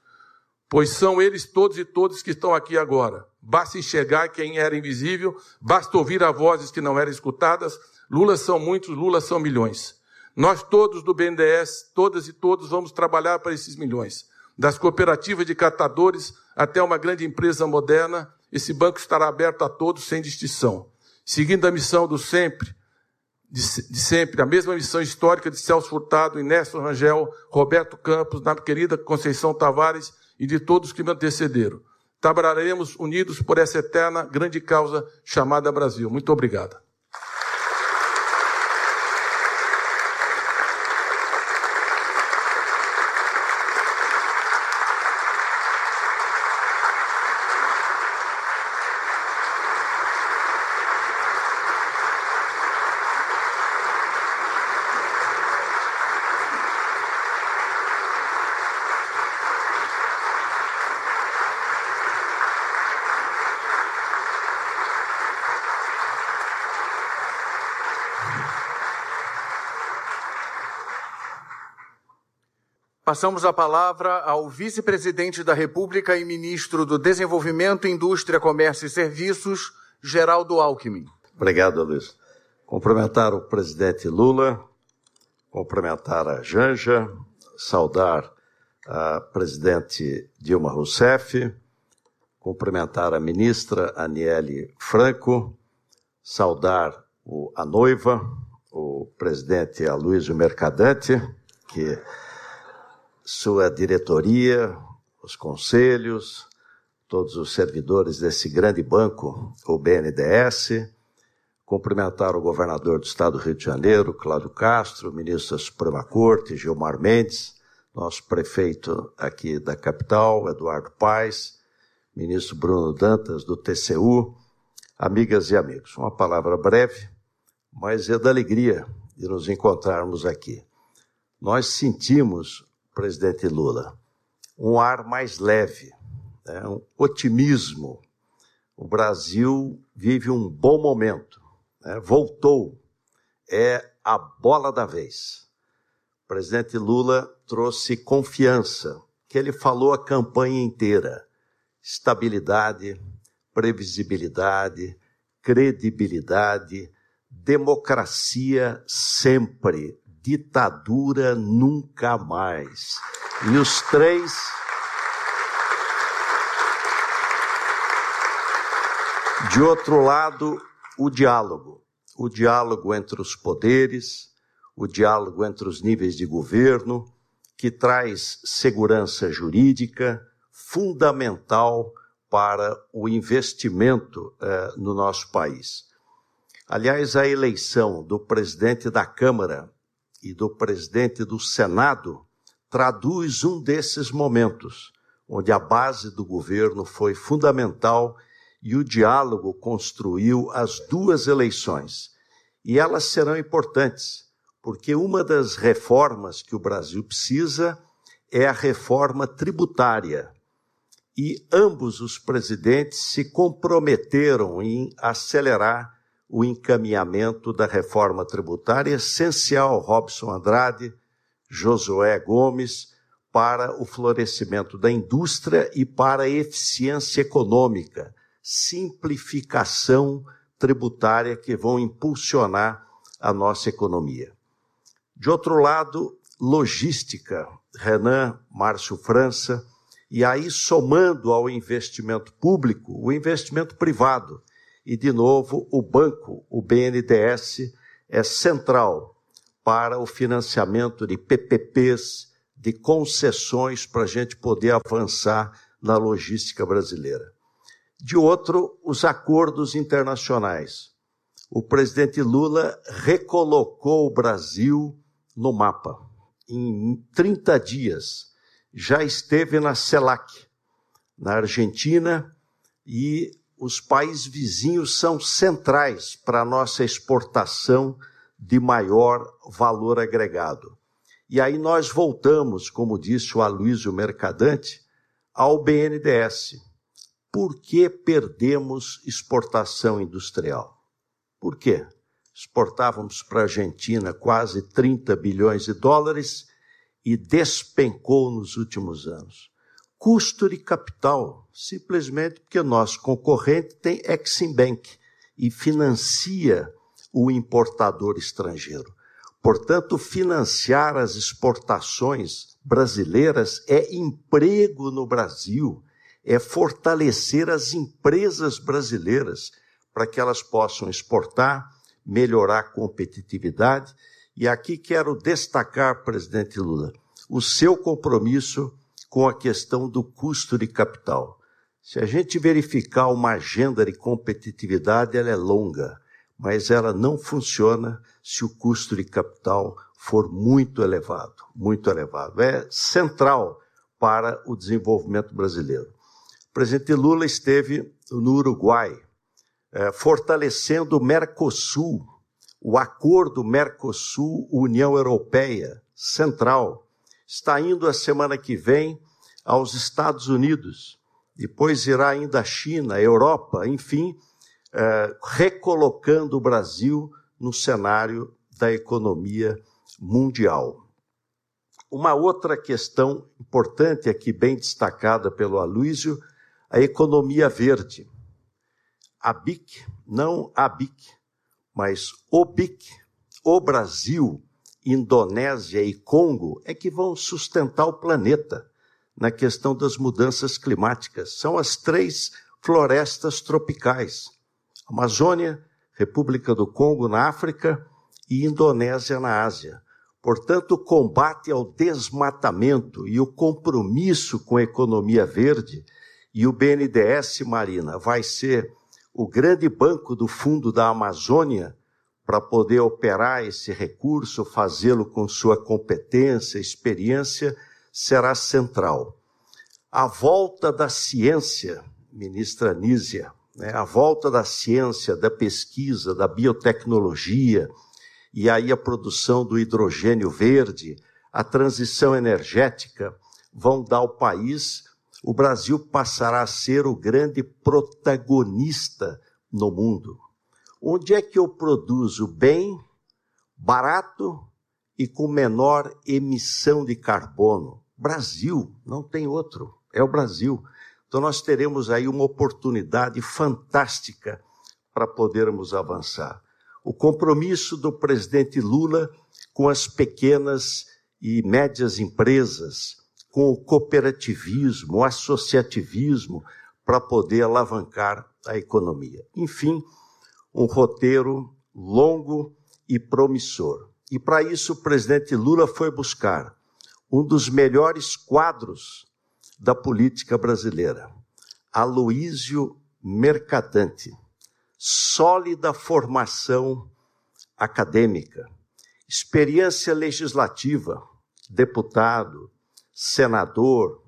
Pois são eles todos e todos que estão aqui agora. Basta enxergar quem era invisível, basta ouvir as vozes que não eram escutadas. Lula são muitos, Lula são milhões. Nós todos do BNDES, todas e todos, vamos trabalhar para esses milhões. Das cooperativas de catadores até uma grande empresa moderna, esse banco estará aberto a todos sem distinção. Seguindo a missão do sempre, de, de, sempre, a mesma missão histórica de Celso Furtado, Inésio Rangel, Roberto Campos, da querida Conceição Tavares e de todos que me antecederam. Trabalharemos unidos por essa eterna grande causa chamada Brasil. Muito obrigado. Passamos a palavra ao vice-presidente da República e ministro do Desenvolvimento, Indústria, Comércio e Serviços, Geraldo Alckmin. Obrigado, Luiz. Cumprimentar o presidente Lula, cumprimentar a Janja, saudar a presidente Dilma Rousseff, cumprimentar a ministra Aniele Franco, saudar o, a noiva, o presidente Aloysio Mercadante, que sua diretoria, os conselhos, todos os servidores desse grande banco, o BNDES, cumprimentar o governador do estado do Rio de Janeiro, Cláudio Castro, ministro da Suprema Corte, Gilmar Mendes, nosso prefeito aqui da capital, Eduardo Paes, ministro Bruno Dantas, do TCU, amigas e amigos. Uma palavra breve, mas é da alegria de nos encontrarmos aqui. Nós sentimos, presidente Lula, um ar mais leve, né, um otimismo. O Brasil vive um bom momento né, voltou, é a bola da vez. O presidente Lula trouxe confiança, que ele falou a campanha inteira: estabilidade, previsibilidade, credibilidade, democracia sempre, ditadura nunca mais. E os três. De outro lado, o diálogo. O diálogo entre os poderes, o diálogo entre os níveis de governo, que traz segurança jurídica fundamental para o investimento eh, no nosso país. Aliás, a eleição do presidente da Câmara e do presidente do Senado traduz um desses momentos, onde a base do governo foi fundamental e o diálogo construiu as duas eleições. E elas serão importantes, porque uma das reformas que o Brasil precisa é a reforma tributária. E ambos os presidentes se comprometeram em acelerar o encaminhamento da reforma tributária, essencial, Robson Andrade, Josué Gomes, para o florescimento da indústria e para a eficiência econômica simplificação tributária que vão impulsionar a nossa economia. De outro lado, logística, Renan, Márcio França, e aí somando ao investimento público, o investimento privado. E, de novo, o banco, o BNDES, é central para o financiamento de PPPs, de concessões para a gente poder avançar na logística brasileira de outro, os acordos internacionais. O presidente Lula recolocou o Brasil no mapa. Em 30 dias, já esteve na CELAC, na Argentina, e os países vizinhos são centrais para a nossa exportação de maior valor agregado. E aí nós voltamos, como disse o Aloysio Mercadante, ao BNDES por que perdemos exportação industrial? Por quê? Exportávamos para a Argentina quase 30 bilhões de dólares e despencou nos últimos anos. Custo de capital, simplesmente porque nosso concorrente tem Exim Bank e financia o importador estrangeiro. Portanto, financiar as exportações brasileiras é emprego no Brasil, é fortalecer as empresas brasileiras para que elas possam exportar, melhorar a competitividade. E aqui quero destacar, presidente Lula, o seu compromisso com a questão do custo de capital. Se a gente verificar uma agenda de competitividade, ela é longa, mas ela não funciona se o custo de capital for muito elevado, muito elevado. É central para o desenvolvimento brasileiro. O presidente Lula esteve no Uruguai, é, fortalecendo o Mercosul, o acordo Mercosul-União Europeia Central. Está indo a semana que vem aos Estados Unidos, depois irá ainda à China, Europa, enfim, é, recolocando o Brasil no cenário da economia mundial. Uma outra questão importante aqui, bem destacada pelo Aloysio, a economia verde. A BIC, não a BIC, mas o BIC, o Brasil, Indonésia e Congo é que vão sustentar o planeta na questão das mudanças climáticas. São as três florestas tropicais: Amazônia, República do Congo na África e Indonésia na Ásia. Portanto, o combate ao desmatamento e o compromisso com a economia verde e o BNDES, Marina, vai ser o grande banco do Fundo da Amazônia para poder operar esse recurso, fazê-lo com sua competência, experiência, será central. A volta da ciência, ministra Nízia, né, a volta da ciência, da pesquisa, da biotecnologia, e aí a produção do hidrogênio verde, a transição energética, vão dar ao país, o Brasil passará a ser o grande protagonista no mundo. Onde é que eu produzo bem, barato e com menor emissão de carbono? Brasil, não tem outro, é o Brasil. Então nós teremos aí uma oportunidade fantástica para podermos avançar. O compromisso do presidente Lula com as pequenas e médias empresas, com o cooperativismo, o associativismo, para poder alavancar a economia. Enfim, um roteiro longo e promissor. E para isso o presidente Lula foi buscar um dos melhores quadros da política brasileira, Aloísio Mercadante. Sólida formação acadêmica, experiência legislativa, deputado, senador,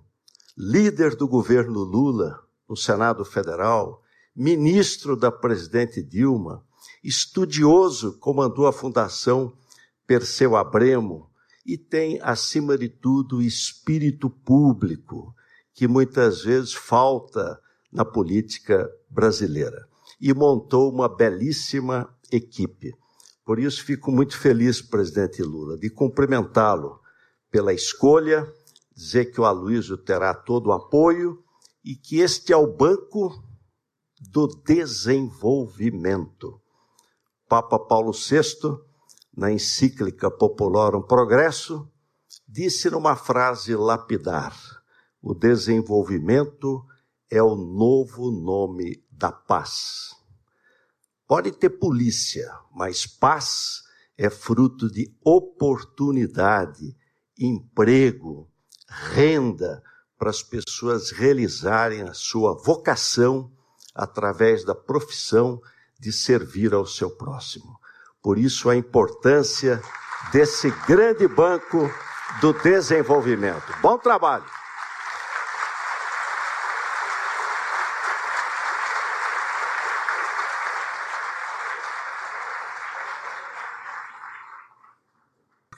líder do governo Lula no Senado Federal, ministro da presidente Dilma, estudioso, comandou a Fundação Perseu Abremo e tem, acima de tudo, espírito público, que muitas vezes falta na política brasileira. E montou uma belíssima equipe. Por isso, fico muito feliz, presidente Lula, de cumprimentá-lo pela escolha, dizer que o Aloysio terá todo o apoio e que este é o banco do desenvolvimento. Papa Paulo VI, na encíclica Popularum Progresso, disse numa frase lapidar: o desenvolvimento é o novo nome da paz. Pode ter polícia, mas paz é fruto de oportunidade, emprego, renda para as pessoas realizarem a sua vocação através da profissão de servir ao seu próximo. Por isso, a importância desse grande banco do desenvolvimento. Bom trabalho!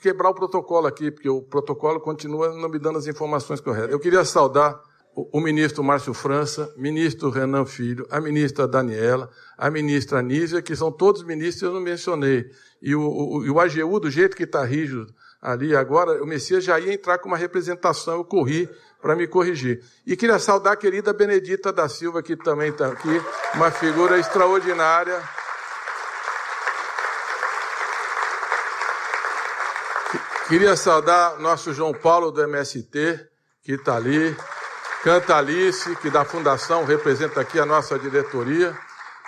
quebrar o protocolo aqui, porque o protocolo continua não me dando as informações corretas. Eu queria saudar o, ministro Márcio França, ministro Renan Filho, a ministra Daniela, a ministra Anísia, que são todos ministros eu não mencionei. E o, o, o AGU, do jeito que está rígido ali agora, o Messias já ia entrar com uma representação, eu corri para me corrigir. E queria saudar a querida Benedita da Silva, que também está aqui, uma figura extraordinária. Queria saudar nosso João Paulo do MST, que está ali. Cantalice, que da Fundação representa aqui a nossa diretoria.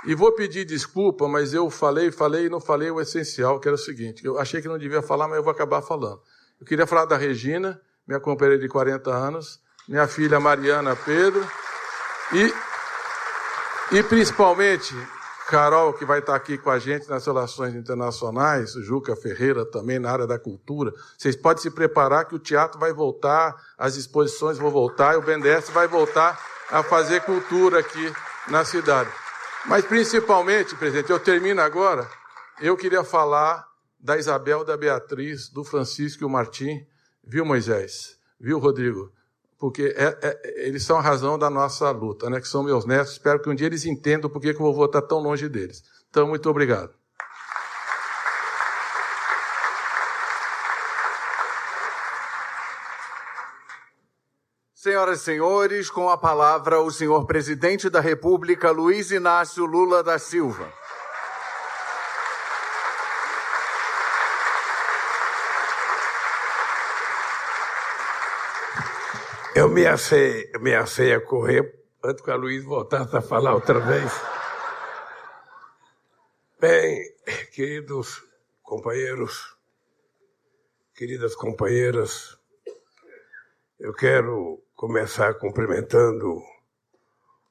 E vou pedir desculpa, mas eu falei, falei e não falei o essencial, que era o seguinte: eu achei que não devia falar, mas eu vou acabar falando. Eu queria falar da Regina, minha companheira de 40 anos, minha filha Mariana Pedro, e, e principalmente Carol, que vai estar aqui com a gente nas relações internacionais, Juca Ferreira também na área da cultura. Vocês podem se preparar que o teatro vai voltar, as exposições vão voltar e o BNDES vai voltar a fazer cultura aqui na cidade. Mas principalmente, presidente, eu termino agora, eu queria falar da Isabel, da Beatriz, do Francisco e o Martim, viu Moisés? Viu Rodrigo? porque é, é, eles são a razão da nossa luta, né? que são meus netos. Espero que um dia eles entendam por que o vovô está tão longe deles. Então, muito obrigado. Senhoras e senhores, com a palavra o senhor presidente da República, Luiz Inácio Lula da Silva. Eu me achei, me achei a correr antes que a Luiz voltasse a falar outra vez. Bem, queridos companheiros, queridas companheiras, eu quero começar cumprimentando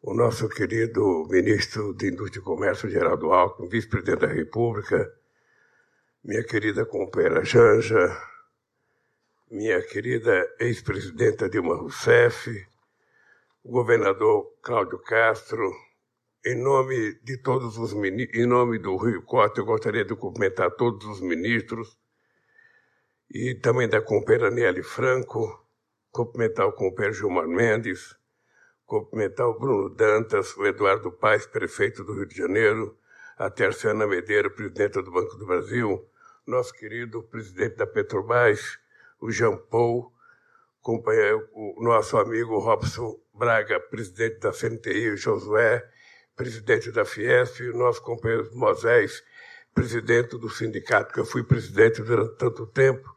o nosso querido ministro de Indústria e Comércio, Geraldo Alckmin, vice-presidente da República, minha querida companheira Janja, minha querida ex-presidenta Dilma Rousseff, o governador Cláudio Castro, em nome de todos os em nome do Rio Cota, eu gostaria de cumprimentar todos os ministros e também da companheira Nelly Franco, cumprimentar o companheiro Gilmar Mendes, cumprimentar o Bruno Dantas, o Eduardo Paes, prefeito do Rio de Janeiro, a Terciana Medeira, presidenta do Banco do Brasil, nosso querido presidente da Petrobras, o Jean Paul, o nosso amigo Robson Braga, presidente da CNTI, Josué, presidente da Fiesp, e o nosso companheiro Moisés, presidente do sindicato, que eu fui presidente durante tanto tempo,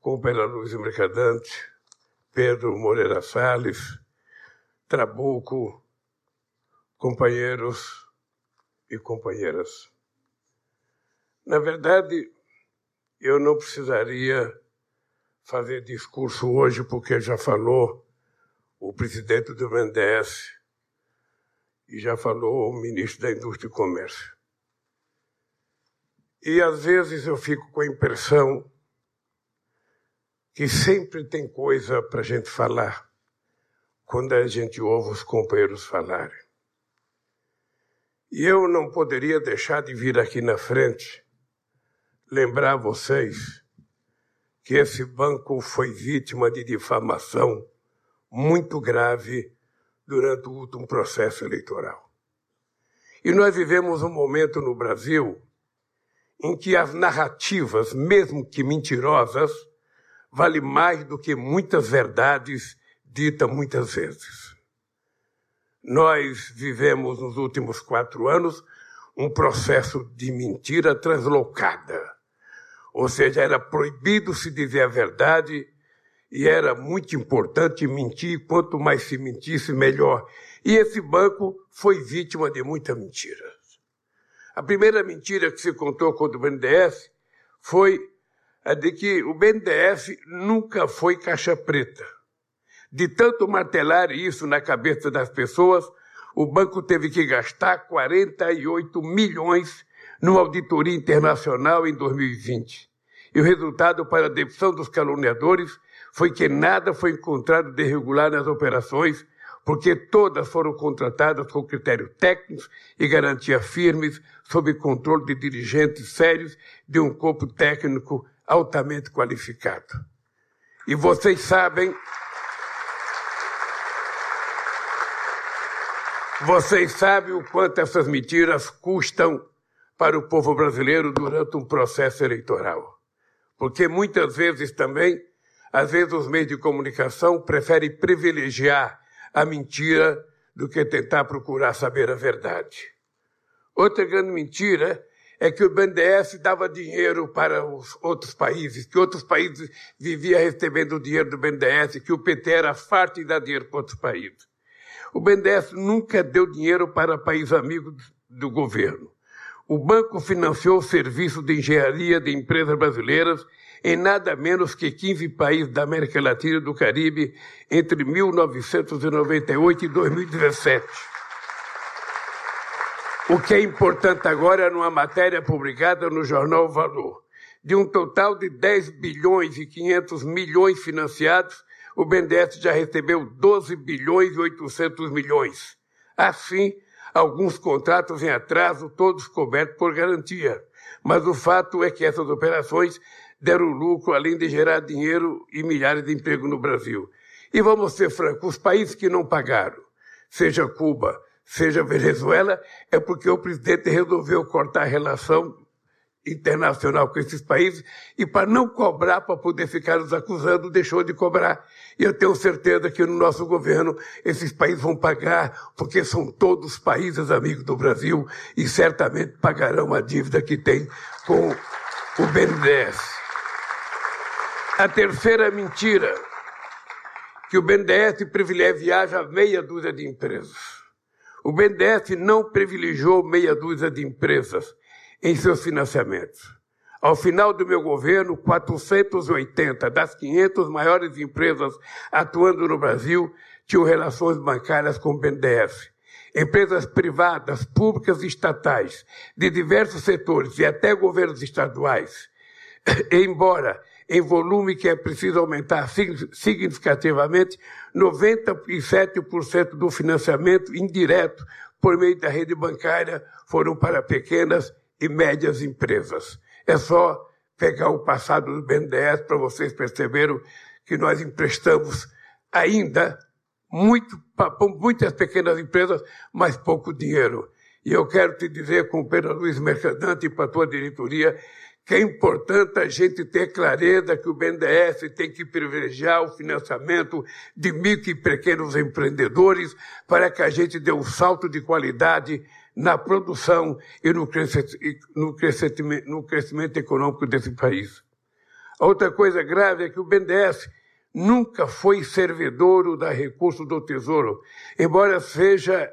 companheira Luiz Mercadante, Pedro Moreira Salles, Trabuco, companheiros e companheiras. Na verdade, eu não precisaria fazer discurso hoje, porque já falou o presidente do BNDES e já falou o ministro da Indústria e Comércio. E às vezes eu fico com a impressão que sempre tem coisa para a gente falar quando a gente ouve os companheiros falarem. E eu não poderia deixar de vir aqui na frente lembrar vocês que esse banco foi vítima de difamação muito grave durante o último processo eleitoral. E nós vivemos um momento no Brasil em que as narrativas, mesmo que mentirosas, valem mais do que muitas verdades ditas muitas vezes. Nós vivemos nos últimos quatro anos um processo de mentira translocada ou seja, era proibido se dizer a verdade e era muito importante mentir, quanto mais se mentisse, melhor. E esse banco foi vítima de muita mentira. A primeira mentira que se contou contra o BNDES foi a de que o BNDES nunca foi caixa preta. De tanto martelar isso na cabeça das pessoas, o banco teve que gastar 48 milhões numa auditoria internacional em 2020. E o resultado para a demissão dos caluniadores foi que nada foi encontrado de irregular nas operações, porque todas foram contratadas com critérios técnicos e garantias firmes, sob controle de dirigentes sérios de um corpo técnico altamente qualificado. E vocês sabem. Vocês sabem o quanto essas mentiras custam para o povo brasileiro durante um processo eleitoral. Porque muitas vezes também, às vezes os meios de comunicação preferem privilegiar a mentira do que tentar procurar saber a verdade. Outra grande mentira é que o BNDES dava dinheiro para os outros países, que outros países viviam recebendo dinheiro do BNDES, que o PT era farto de dar dinheiro para outros países. O BNDES nunca deu dinheiro para países amigos do governo. O banco financiou o serviço de engenharia de empresas brasileiras em nada menos que 15 países da América Latina e do Caribe entre 1998 e 2017. O que é importante agora é numa matéria publicada no jornal Valor. De um total de 10 bilhões e 500 milhões financiados, o BNDES já recebeu 12 bilhões e 800 milhões. Assim, alguns contratos em atraso, todos cobertos por garantia. Mas o fato é que essas operações deram lucro, além de gerar dinheiro e milhares de empregos no Brasil. E vamos ser francos, os países que não pagaram, seja Cuba, seja Venezuela, é porque o presidente resolveu cortar a relação internacional com esses países e para não cobrar, para poder ficar nos acusando, deixou de cobrar. E eu tenho certeza que no nosso governo esses países vão pagar, porque são todos países amigos do Brasil e certamente pagarão a dívida que tem com o BNDES. A terceira mentira, que o BNDES privilegia meia dúzia de empresas. O BNDES não privilegiou meia dúzia de empresas em seus financiamentos. Ao final do meu governo, 480 das 500 maiores empresas atuando no Brasil tinham relações bancárias com o BNDES. Empresas privadas, públicas e estatais, de diversos setores e até governos estaduais. [COUGHS] Embora em volume que é preciso aumentar significativamente, 97% do financiamento indireto por meio da rede bancária foram para pequenas e médias empresas. É só pegar o passado do BNDES para vocês perceberem que nós emprestamos ainda muito muitas pequenas empresas, mas pouco dinheiro. E eu quero te dizer, com o Pedro Luiz Mercadante e para a tua diretoria, que é importante a gente ter clareza que o BNDES tem que privilegiar o financiamento de micro e pequenos empreendedores para que a gente dê um salto de qualidade na produção e no crescimento, no crescimento econômico desse país. outra coisa grave é que o BNDES nunca foi servidor da recurso do Tesouro, embora seja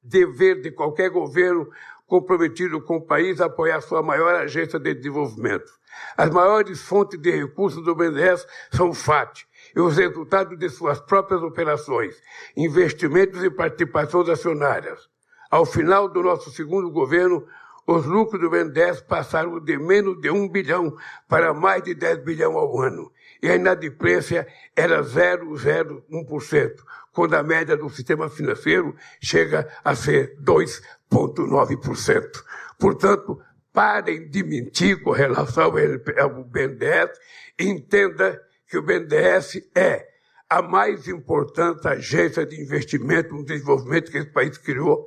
dever de qualquer governo comprometido com o país a apoiar sua maior agência de desenvolvimento. As maiores fontes de recursos do BNDES são o FAT e os resultados de suas próprias operações, investimentos e participações acionárias. Ao final do nosso segundo governo, os lucros do BNDES passaram de menos de um bilhão para mais de 10 bilhões ao ano. E a inadimplência era 0,01%, quando a média do sistema financeiro chega a ser 2%. 0,9%. Portanto, parem de mentir com relação ao BNDES, entenda que o BNDES é a mais importante agência de investimento no desenvolvimento que esse país criou,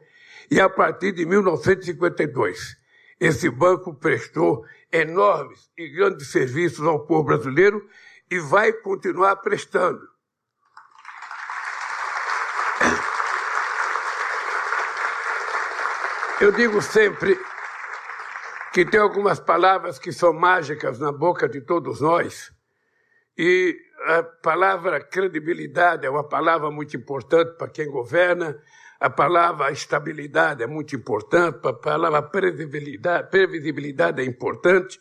e a partir de 1952, esse banco prestou enormes e grandes serviços ao povo brasileiro e vai continuar prestando. Eu digo sempre que tem algumas palavras que são mágicas na boca de todos nós, e a palavra credibilidade é uma palavra muito importante para quem governa, a palavra estabilidade é muito importante, a palavra previsibilidade, previsibilidade é importante,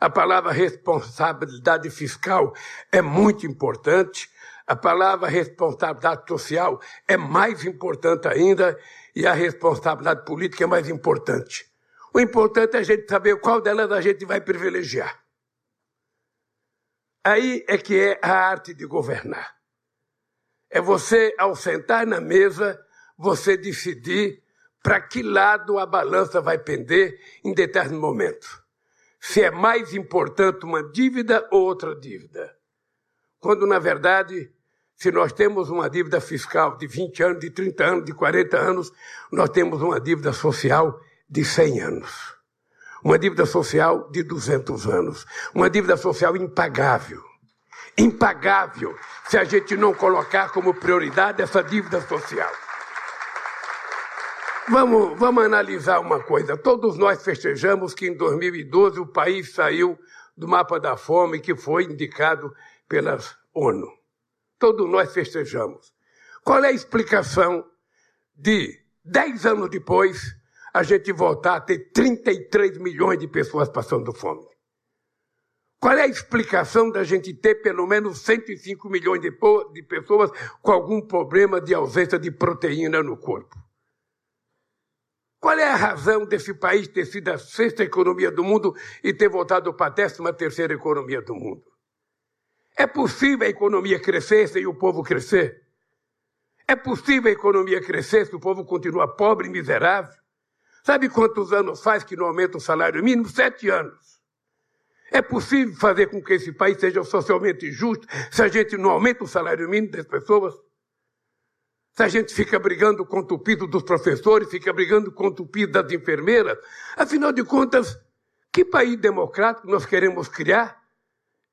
a palavra responsabilidade fiscal é muito importante, a palavra responsabilidade social é mais importante ainda, e a responsabilidade política é mais importante. O importante é a gente saber qual delas a gente vai privilegiar. Aí é que é a arte de governar. É você, ao sentar na mesa, você decidir para que lado a balança vai pender em determinado momento. Se é mais importante uma dívida ou outra dívida. Quando, na verdade, se nós temos uma dívida fiscal de 20 anos, de 30 anos, de 40 anos, nós temos uma dívida social de 100 anos. Uma dívida social de 200 anos. Uma dívida social impagável. Impagável se a gente não colocar como prioridade essa dívida social. Vamos, vamos analisar uma coisa. Todos nós festejamos que em 2012 o país saiu do mapa da fome que foi indicado pela ONU todos nós festejamos. Qual é a explicação de, dez anos depois, a gente voltar a ter 33 milhões de pessoas passando fome? Qual é a explicação da gente ter pelo menos 105 milhões de, de pessoas com algum problema de ausência de proteína no corpo? Qual é a razão desse país ter sido a sexta economia do mundo e ter voltado para a décima terceira economia do mundo? É possível a economia crescer sem o povo crescer? É possível a economia crescer se o povo continua pobre e miserável? Sabe quantos anos faz que não aumenta o salário mínimo? Sete anos. É possível fazer com que esse país seja socialmente justo se a gente não aumenta o salário mínimo das pessoas? Se a gente fica brigando contra o piso dos professores, fica brigando contra o piso das enfermeiras? Afinal de contas, Que país democrático nós queremos criar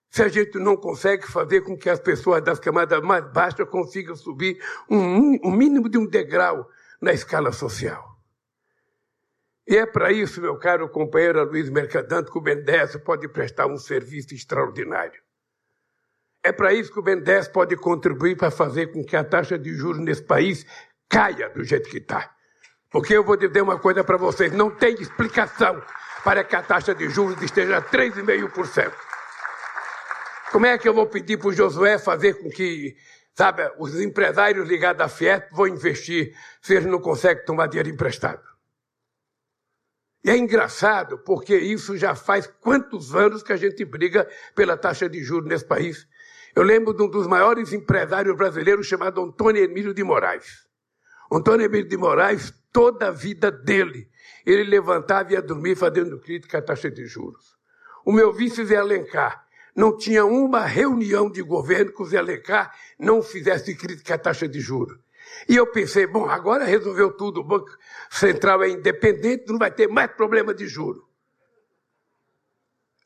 se a gente não consegue fazer com que as pessoas das camadas mais baixas consigam subir um, um mínimo de um degrau na escala social? E é para isso, meu caro companheiro Luiz Mercadante, que o BNDES pode prestar um serviço extraordinário. É para isso que o BNDES pode contribuir para fazer com que a taxa de juros nesse país caia do jeito que está. Porque eu vou dizer uma coisa para vocês: não tem explicação para que a taxa de juros esteja 3,5%. Como é que eu vou pedir para o Josué fazer com que, sabe, os empresários ligados à Fiat vão investir se eles não conseguem tomar dinheiro emprestado? E é engraçado, porque isso já faz quantos anos que a gente briga pela taxa de juros nesse país. Eu lembro de um dos maiores empresários brasileiros chamado Antônio Emílio de Moraes. Antônio Emílio de Moraes, toda a vida dele, ele levantava e ia dormir fazendo crítica à taxa de juros. O meu vice Zé Alencar, não tinha uma reunião de governo que o Zé Alencar não fizesse crítica à taxa de juros. E eu pensei, bom, agora resolveu tudo, o Banco Central é independente, não vai ter mais problema de juro.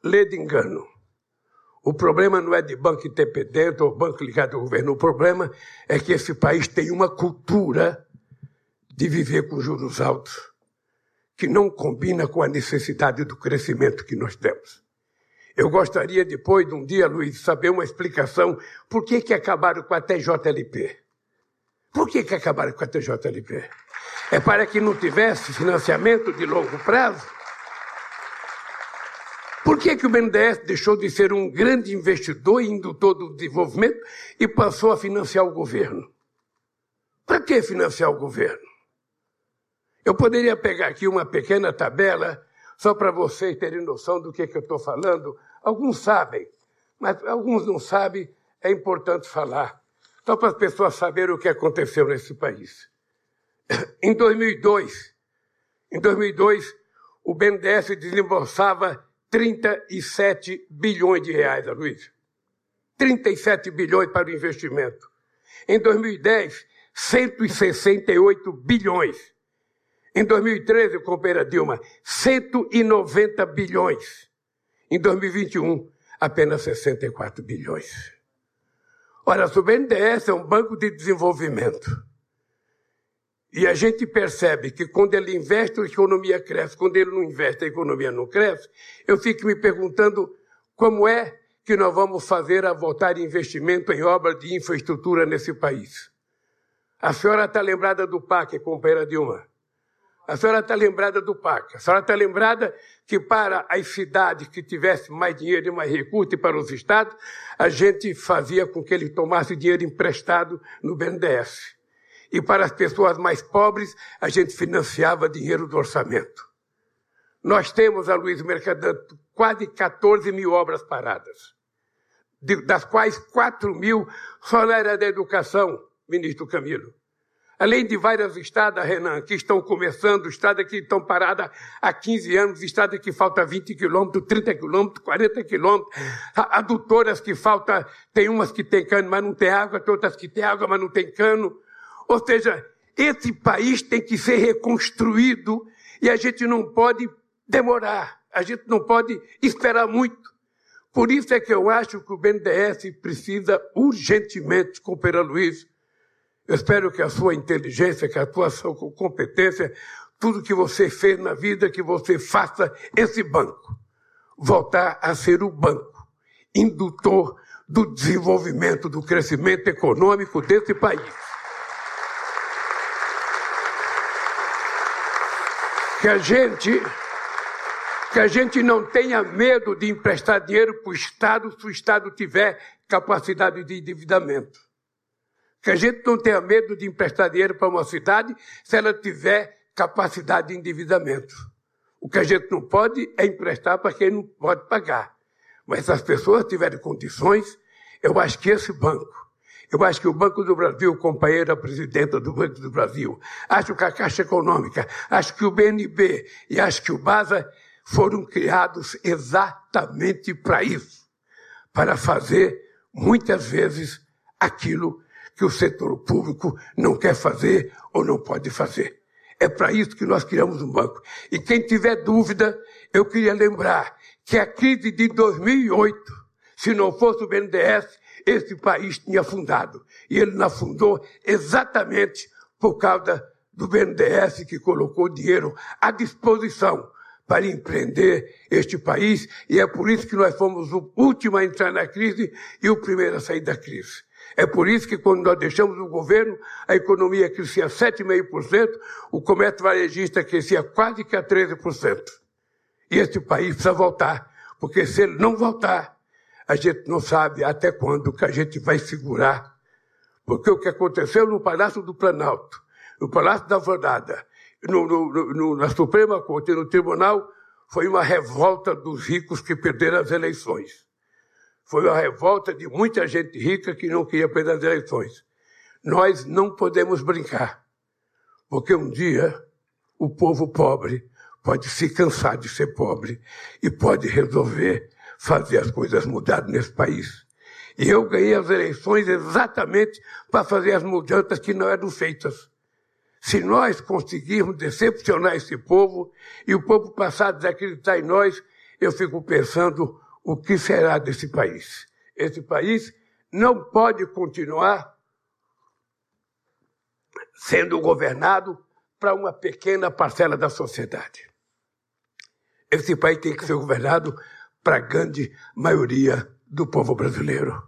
Lê de engano. O problema não é de banco independente ou banco ligado ao governo. O problema é que esse país tem uma cultura de viver com juros altos que não combina com a necessidade do crescimento que nós temos. Eu gostaria depois de um dia, Luiz, saber uma explicação por que, que acabaram com a TJLP. Por que, que acabaram com a TJLP? É para que não tivesse financiamento de longo prazo? Por que, que o BNDES deixou de ser um grande investidor e indutor do desenvolvimento e passou a financiar o governo? Para que financiar o governo? Eu poderia pegar aqui uma pequena tabela, só para vocês terem noção do que, que eu estou falando. Alguns sabem, mas alguns não sabem, é importante falar, só para as pessoas saberem o que aconteceu nesse país. [COUGHS] Em 2002, em 2002, o BNDES desembolsava 37 bilhões de reais, Luiz. 37 bilhões para o investimento. Em 2010, 168 bilhões. Em 2013, companheira Dilma, 190 bilhões. Em 2021, apenas 64 bilhões. Ora, o BNDES é um banco de desenvolvimento. E a gente percebe que quando ele investe, a economia cresce. Quando ele não investe, a economia não cresce. Eu fico me perguntando como é que nós vamos fazer a voltar investimento em obras de infraestrutura nesse país. A senhora está lembrada do PAC, companheira Dilma? A senhora está lembrada do PAC. A senhora está lembrada que para as cidades que tivessem mais dinheiro e mais recursos e para os estados, a gente fazia com que ele tomasse dinheiro emprestado no BNDES. E para as pessoas mais pobres, a gente financiava dinheiro do orçamento. Nós temos, a Luiz Mercadante, quase 14 mil obras paradas, das quais 4 mil só na área da educação, ministro Camilo. Além de várias estradas, Renan, que estão começando, estradas que estão paradas há 15 anos, estradas que faltam 20 quilômetros, 30 quilômetros, 40 quilômetros, adutoras que faltam, tem umas que tem cano, mas não tem água, tem outras que tem água, mas não tem cano. Ou seja, esse país tem que ser reconstruído e a gente não pode demorar, a gente não pode esperar muito. Por isso é que eu acho que o BNDES precisa urgentemente, companheiro Luiz, eu espero que a sua inteligência, que a sua competência, tudo que você fez na vida, que você faça esse banco voltar a ser o banco indutor do desenvolvimento, do crescimento econômico desse país. Que a gente que a gente não tenha medo de emprestar dinheiro para o Estado se o Estado tiver capacidade de endividamento. Que a gente não tenha medo de emprestar dinheiro para uma cidade se ela tiver capacidade de endividamento. O que a gente não pode é emprestar para quem não pode pagar. Mas se as pessoas tiverem condições, eu acho que esse banco eu acho que o Banco do Brasil, companheira presidenta do Banco do Brasil, acho que a Caixa Econômica, acho que o BNB e acho que o BASA foram criados exatamente para isso para fazer, muitas vezes, aquilo que o setor público não quer fazer ou não pode fazer. É para isso que nós criamos um banco. E quem tiver dúvida, eu queria lembrar que a crise de 2008, se não fosse o BNDES, esse país tinha afundado. E ele não afundou exatamente por causa do BNDES que colocou dinheiro à disposição para empreender este país. E é por isso que nós fomos o último a entrar na crise e o primeiro a sair da crise. É por isso que quando nós deixamos o governo, a economia crescia 7,5%, o comércio varejista crescia quase que a 13%. E esse país precisa voltar, porque se ele não voltar, a gente não sabe até quando que a gente vai segurar. Porque o que aconteceu no Palácio do Planalto, no Palácio da Alvorada, no, no, no, na Suprema Corte e no Tribunal, foi uma revolta dos ricos que perderam as eleições. Foi uma revolta de muita gente rica que não queria perder as eleições. Nós não podemos brincar, porque um dia o povo pobre pode se cansar de ser pobre e pode resolver fazer as coisas mudar nesse país. E eu ganhei as eleições exatamente para fazer as mudanças que não eram feitas. Se nós conseguirmos decepcionar esse povo e o povo passar a desacreditar em nós, eu fico pensando o que será desse país. Esse país não pode continuar sendo governado para uma pequena parcela da sociedade. Esse país tem que ser governado para a grande maioria do povo brasileiro.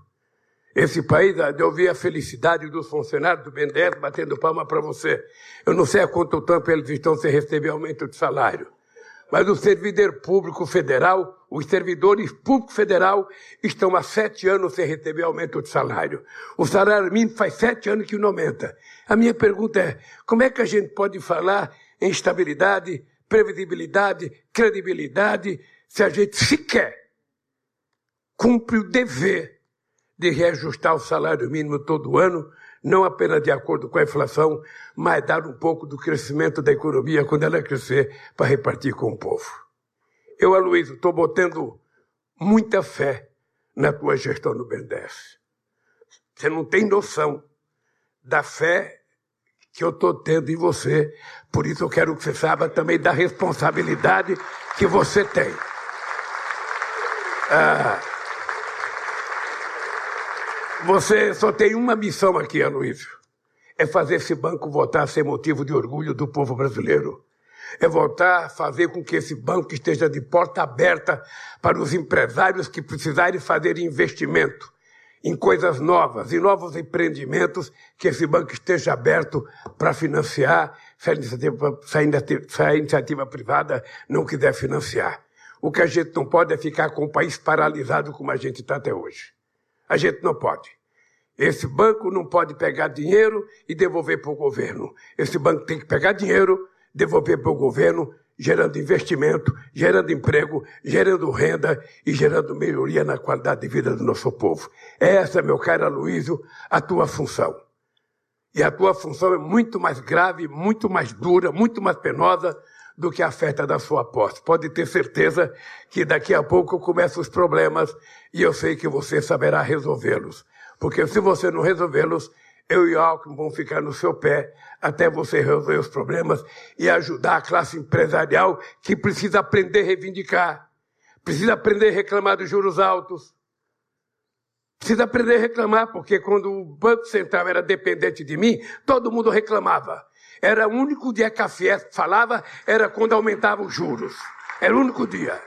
Esse país, eu vi a felicidade dos funcionários do BNDES batendo palma para você. Eu não sei há quanto tempo eles estão sem receber aumento de salário. Mas o servidor público federal, os servidores públicos federal estão há sete anos sem receber aumento de salário. O salário mínimo faz sete anos que não aumenta. A minha pergunta é, como é que a gente pode falar em estabilidade, previsibilidade, credibilidade, se a gente sequer cumpre o dever de reajustar o salário mínimo todo ano não apenas de acordo com a inflação, mas dar um pouco do crescimento da economia quando ela crescer para repartir com o povo. Eu, Aloysio, estou botando muita fé na tua gestão no BNDES. Você não tem noção da fé que eu estou tendo em você. Por isso eu quero que você saiba também da responsabilidade que você tem. Ah, você só tem uma missão aqui, Aloysio. É fazer esse banco voltar a ser motivo de orgulho do povo brasileiro. É voltar a fazer com que esse banco esteja de porta aberta para os empresários que precisarem fazer investimento em coisas novas, em novos empreendimentos, que esse banco esteja aberto para financiar se a, iniciativa, se, a iniciativa, se a iniciativa privada não quiser financiar. O que a gente não pode é ficar com o país paralisado como a gente está até hoje. A gente não pode. Esse banco não pode pegar dinheiro e devolver para o governo. Esse banco tem que pegar dinheiro, devolver para o governo, gerando investimento, gerando emprego, gerando renda e gerando melhoria na qualidade de vida do nosso povo. Essa, meu caro Aloysio, a tua função. E a tua função é muito mais grave, muito mais dura, muito mais penosa do que a festa da sua posse. Pode ter certeza que daqui a pouco começam os problemas e eu sei que você saberá resolvê-los. Porque se você não resolvê-los, eu e o Alckmin vão ficar no seu pé até você resolver os problemas e ajudar a classe empresarial que precisa aprender a reivindicar, precisa aprender a reclamar dos juros altos, precisa aprender a reclamar, porque quando o Banco Central era dependente de mim, todo mundo reclamava. Era o único dia que a Fiesp falava, era quando aumentava os juros. Era o único dia.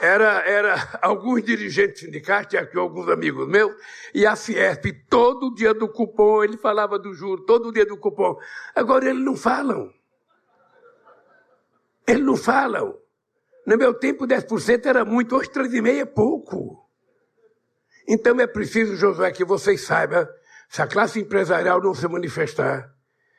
Era, era [LAUGHS] alguns dirigentes sindicais, tinha aqui alguns amigos meus, e a Fiesp, todo dia do cupom, ele falava do juro, todo dia do cupom. Agora eles não falam. Eles não falam. No meu tempo, 10% era muito, hoje 3,5% é pouco. Então é preciso, Josué, que vocês saibam, se a classe empresarial não se manifestar,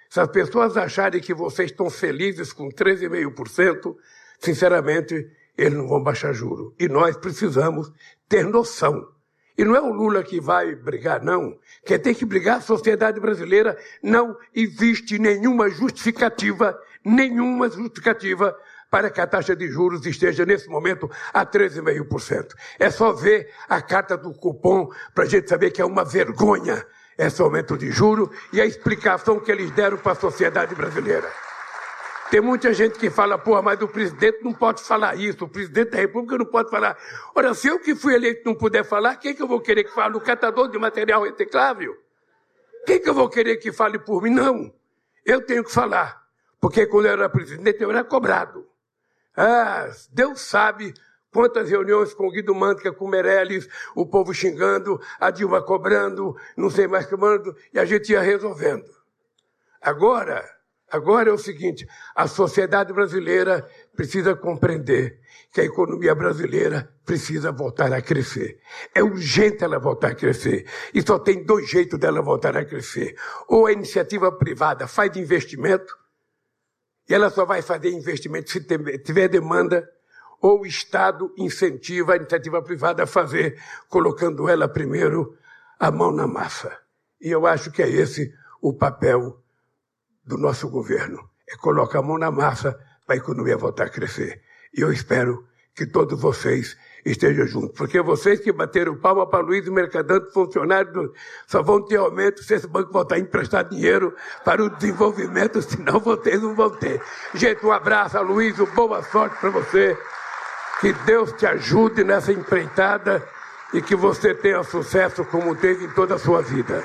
se as pessoas acharem que vocês estão felizes com 13,5%, sinceramente, eles não vão baixar juro. E nós precisamos ter noção. E não é o Lula que vai brigar, não. Quem tem que brigar a sociedade brasileira. Não existe nenhuma justificativa, nenhuma justificativa para que a taxa de juros esteja nesse momento a 13,5%. É só ver a carta do cupom para a gente saber que é uma vergonha esse aumento de juro e a explicação que eles deram para a sociedade brasileira. Tem muita gente que fala, porra, mas o presidente não pode falar isso, o presidente da República não pode falar. Ora, se eu que fui eleito não puder falar, quem que eu vou querer que fale? O catador de material reciclável? Quem que eu vou querer que fale por mim? Não. Eu tenho que falar. Porque quando eu era presidente, eu era cobrado. Ah, Deus sabe quantas reuniões com o Guido Mantca, com o Meirelles, o povo xingando, a Dilma cobrando, não sei mais cobrando, e a gente ia resolvendo. Agora, Agora é o seguinte: a sociedade brasileira precisa compreender que a economia brasileira precisa voltar a crescer. É urgente ela voltar a crescer. E só tem dois jeitos dela voltar a crescer. Ou a iniciativa privada faz investimento, e ela só vai fazer investimento se tiver demanda, ou o Estado incentiva a iniciativa privada a fazer, colocando ela primeiro a mão na massa. E eu acho que é esse o papel do nosso governo é colocar a mão na massa para a economia voltar a crescer. E eu espero que todos vocês estejam juntos. Porque vocês que bateram palma para Luiz Mercadante, funcionários, do, só vão ter aumento se esse banco voltar a emprestar dinheiro para o desenvolvimento, [LAUGHS] senão vocês não vão ter. Gente, um abraço, Luiz, boa sorte para você. Que Deus te ajude nessa empreitada e que você tenha sucesso como teve em toda a sua vida.